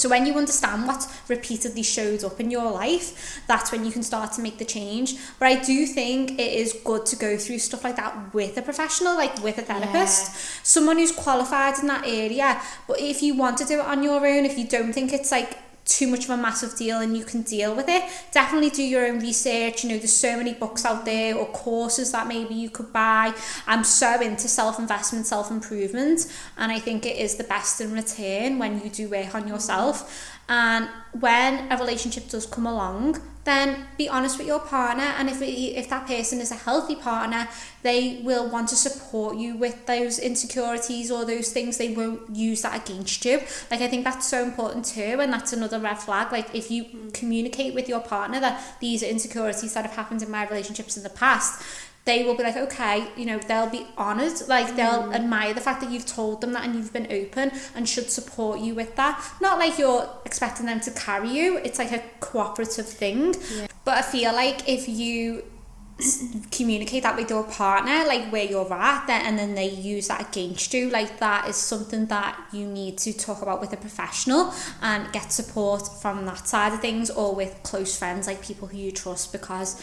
S1: so when you understand what repeatedly shows up in your life, that's when you can start to make the change. But I do think it is good to go through stuff like that with a professional, like with a therapist, someone who's qualified in that area. But if you want to do it on your own, if you don't think it's like too much of a massive deal and you can deal with it. Definitely do your own research. You know there's so many books out there or courses that maybe you could buy. I'm so into self-investment self-improvement and I think it is the best in return when you do work on yourself. And when a relationship does come along then be honest with your partner and if if that person is a healthy partner they will want to support you with those insecurities or those things they won't use that against you. Like I think that's so important too and that's another red flag. Like if you mm. communicate with your partner that these are insecurities that have happened in my relationships in the past they will be like okay you know they'll be honored like they'll mm. admire the fact that you've told them that and you've been open and should support you with that. Not like you're expecting them to carry you. It's like a cooperative thing. But I feel like if you communicate that with your partner like where you're at then and then they use that against you like that is something that you need to talk about with a professional and get support from that side of things or with close friends like people who you trust because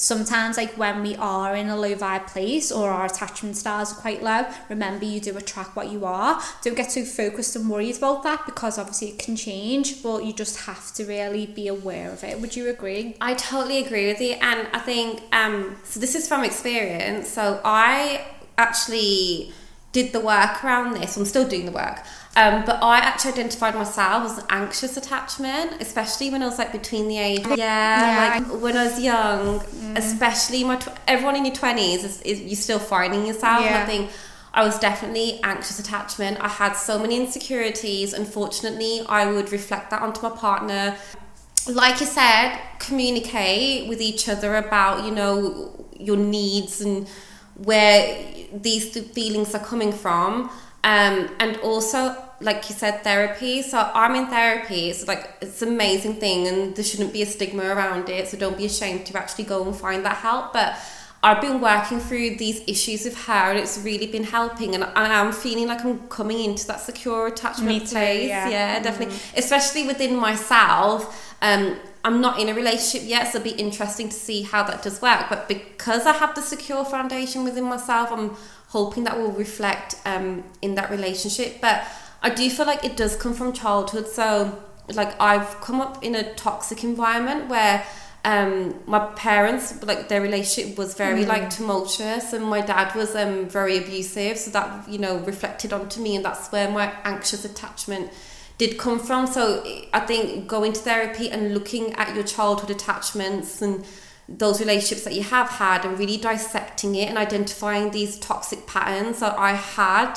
S1: sometimes like when we are in a low vibe place or our attachment styles are quite low remember you do attract what you are don't get too focused and worried about that because obviously it can change but you just have to really be aware of it would you agree
S2: I totally agree with you, and I think um, so. This is from experience. So I actually did the work around this. I'm still doing the work, um, but I actually identified myself as an anxious attachment, especially when I was like between the age. Yeah,
S1: Yeah.
S2: like when I was young, especially my tw- everyone in your twenties is, is you're still finding yourself.
S1: Yeah.
S2: I think I was definitely anxious attachment. I had so many insecurities. Unfortunately, I would reflect that onto my partner like you said, communicate with each other about, you know, your needs and where these th- feelings are coming from. Um, and also, like you said, therapy. So I'm in therapy. It's like it's an amazing thing, and there shouldn't be a stigma around it. So don't be ashamed to actually go and find that help. But I've been working through these issues with her, and it's really been helping. And I am feeling like I'm coming into that secure attachment
S1: Me too,
S2: place.
S1: yeah.
S2: yeah definitely, especially within myself. Um, I'm not in a relationship yet, so it'll be interesting to see how that does work. But because I have the secure foundation within myself, I'm hoping that will reflect um, in that relationship. But I do feel like it does come from childhood. So, like, I've come up in a toxic environment where um my parents like their relationship was very like tumultuous and my dad was um very abusive so that you know reflected onto me and that's where my anxious attachment did come from so i think going to therapy and looking at your childhood attachments and those relationships that you have had and really dissecting it and identifying these toxic patterns that i had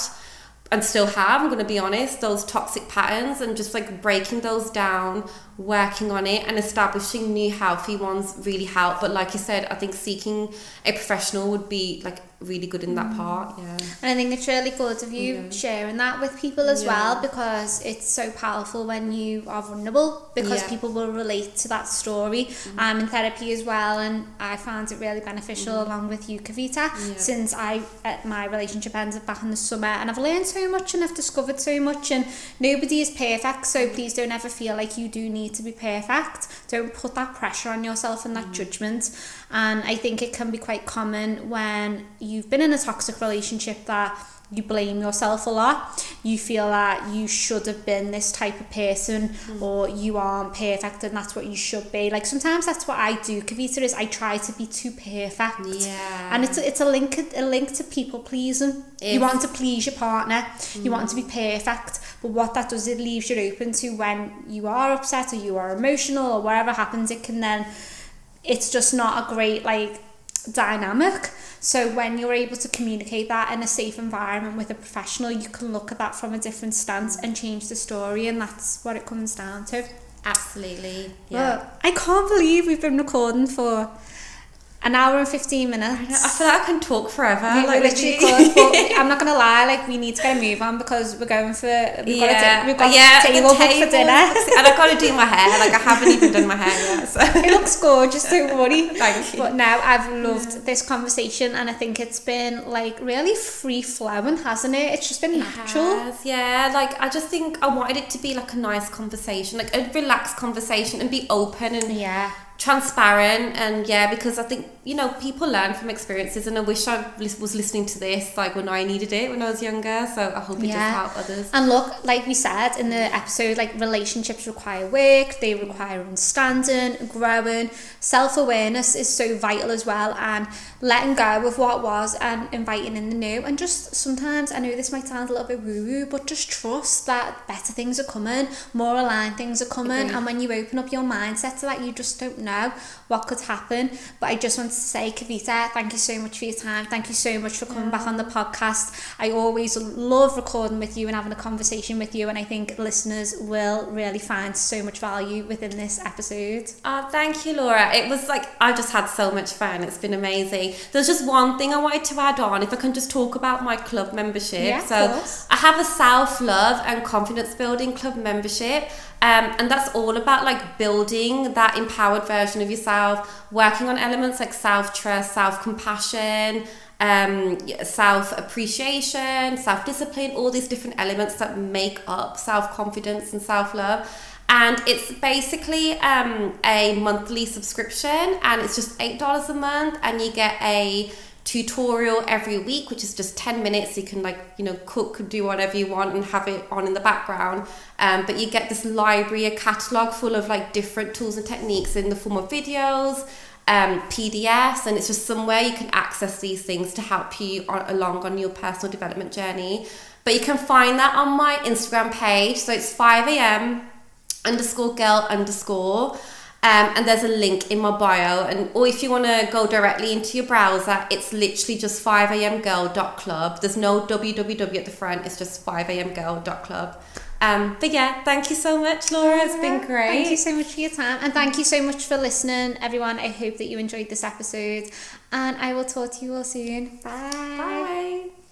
S2: and still have, I'm going to be honest, those toxic patterns and just like breaking those down, working on it and establishing new healthy ones really help. But like you said, I think seeking a professional would be like really good in that mm. part. Yeah.
S1: And I think it's really good of you yeah. sharing that with people as yeah. well because it's so powerful when you are vulnerable because yeah. people will relate to that story. Mm. I'm in therapy as well and I found it really beneficial mm. along with you, Kavita, since I uh, my relationship ended back in the summer and I've learned so much and I've discovered so much and nobody is perfect so please don't ever feel like you do need to be perfect. Don't put that pressure on yourself and that mm. judgment. And I think it can be quite common when you've been in a toxic relationship that you blame yourself a lot. You feel that you should have been this type of person mm. or you aren't perfect and that's what you should be. Like sometimes that's what I do. Kavita is I try to be too perfect.
S2: Yeah.
S1: And it's a, it's a link a link to people pleasing. If, you want to please your partner. Mm. You want to be perfect. But what that does, it leaves you open to when you are upset or you are emotional or whatever happens, it can then it's just not a great like dynamic. So when you're able to communicate that in a safe environment with a professional, you can look at that from a different stance and change the story, and that's what it comes down to.
S2: Absolutely. Yeah.
S1: Well, I can't believe we've been recording for an hour and 15 minutes.
S2: I, feel like I can talk forever.
S1: We,
S2: like,
S1: literally could, but I'm not going to lie, like, we need to get a move on because we're going for, we've
S2: yeah.
S1: got, a, we've got
S2: yeah,
S1: table, table for dinner.
S2: and I've got to do my hair, like, I haven't even done my hair yet. So.
S1: It looks gorgeous, don't worry.
S2: Thank you.
S1: But now I've loved yeah. this conversation and I think it's been, like, really free flowing, hasn't it? It's just been natural.
S2: Has, yeah, like, I just think I wanted it to be, like, a nice conversation, like, a relaxed conversation and be open and
S1: yeah
S2: transparent and yeah because i think you know people learn from experiences and i wish i was listening to this like when i needed it when i was younger so i hope it yeah. does help others.
S1: And look like we said in the episode like relationships require work they require understanding growing self-awareness is so vital as well and letting go of what was and inviting in the new. And just sometimes i know this might sound a little bit woo-woo but just trust that better things are coming more aligned things are coming and when you open up your mindset to that you just don't know what could happen. But I just want to say, Kavita, thank you so much for your time. Thank you so much for coming yeah. back on the podcast. I always love recording with you and having a conversation with you, and I think listeners will really find so much value within this episode.
S2: Oh, thank you, Laura. It was like I've just had so much fun. It's been amazing. There's just one thing I wanted to add on, if I can just talk about my club membership.
S1: Yeah,
S2: so I have a self love and confidence building club membership. Um, and that's all about like building that empowered version of yourself, working on elements like self trust, self compassion, um, self appreciation, self discipline, all these different elements that make up self confidence and self love. And it's basically um, a monthly subscription, and it's just $8 a month, and you get a tutorial every week which is just 10 minutes you can like you know cook do whatever you want and have it on in the background um, but you get this library a catalog full of like different tools and techniques in the form of videos um, PDFs and it's just somewhere you can access these things to help you on, along on your personal development journey but you can find that on my Instagram page so it's 5am underscore girl underscore um, and there's a link in my bio. And or if you want to go directly into your browser, it's literally just 5amgirl.club. There's no www at the front. It's just 5amgirl.club. Um, but yeah, thank you so much, Laura. It's been great.
S1: Thank you so much for your time. And thank you so much for listening, everyone. I hope that you enjoyed this episode. And I will talk to you all soon. Bye.
S2: Bye.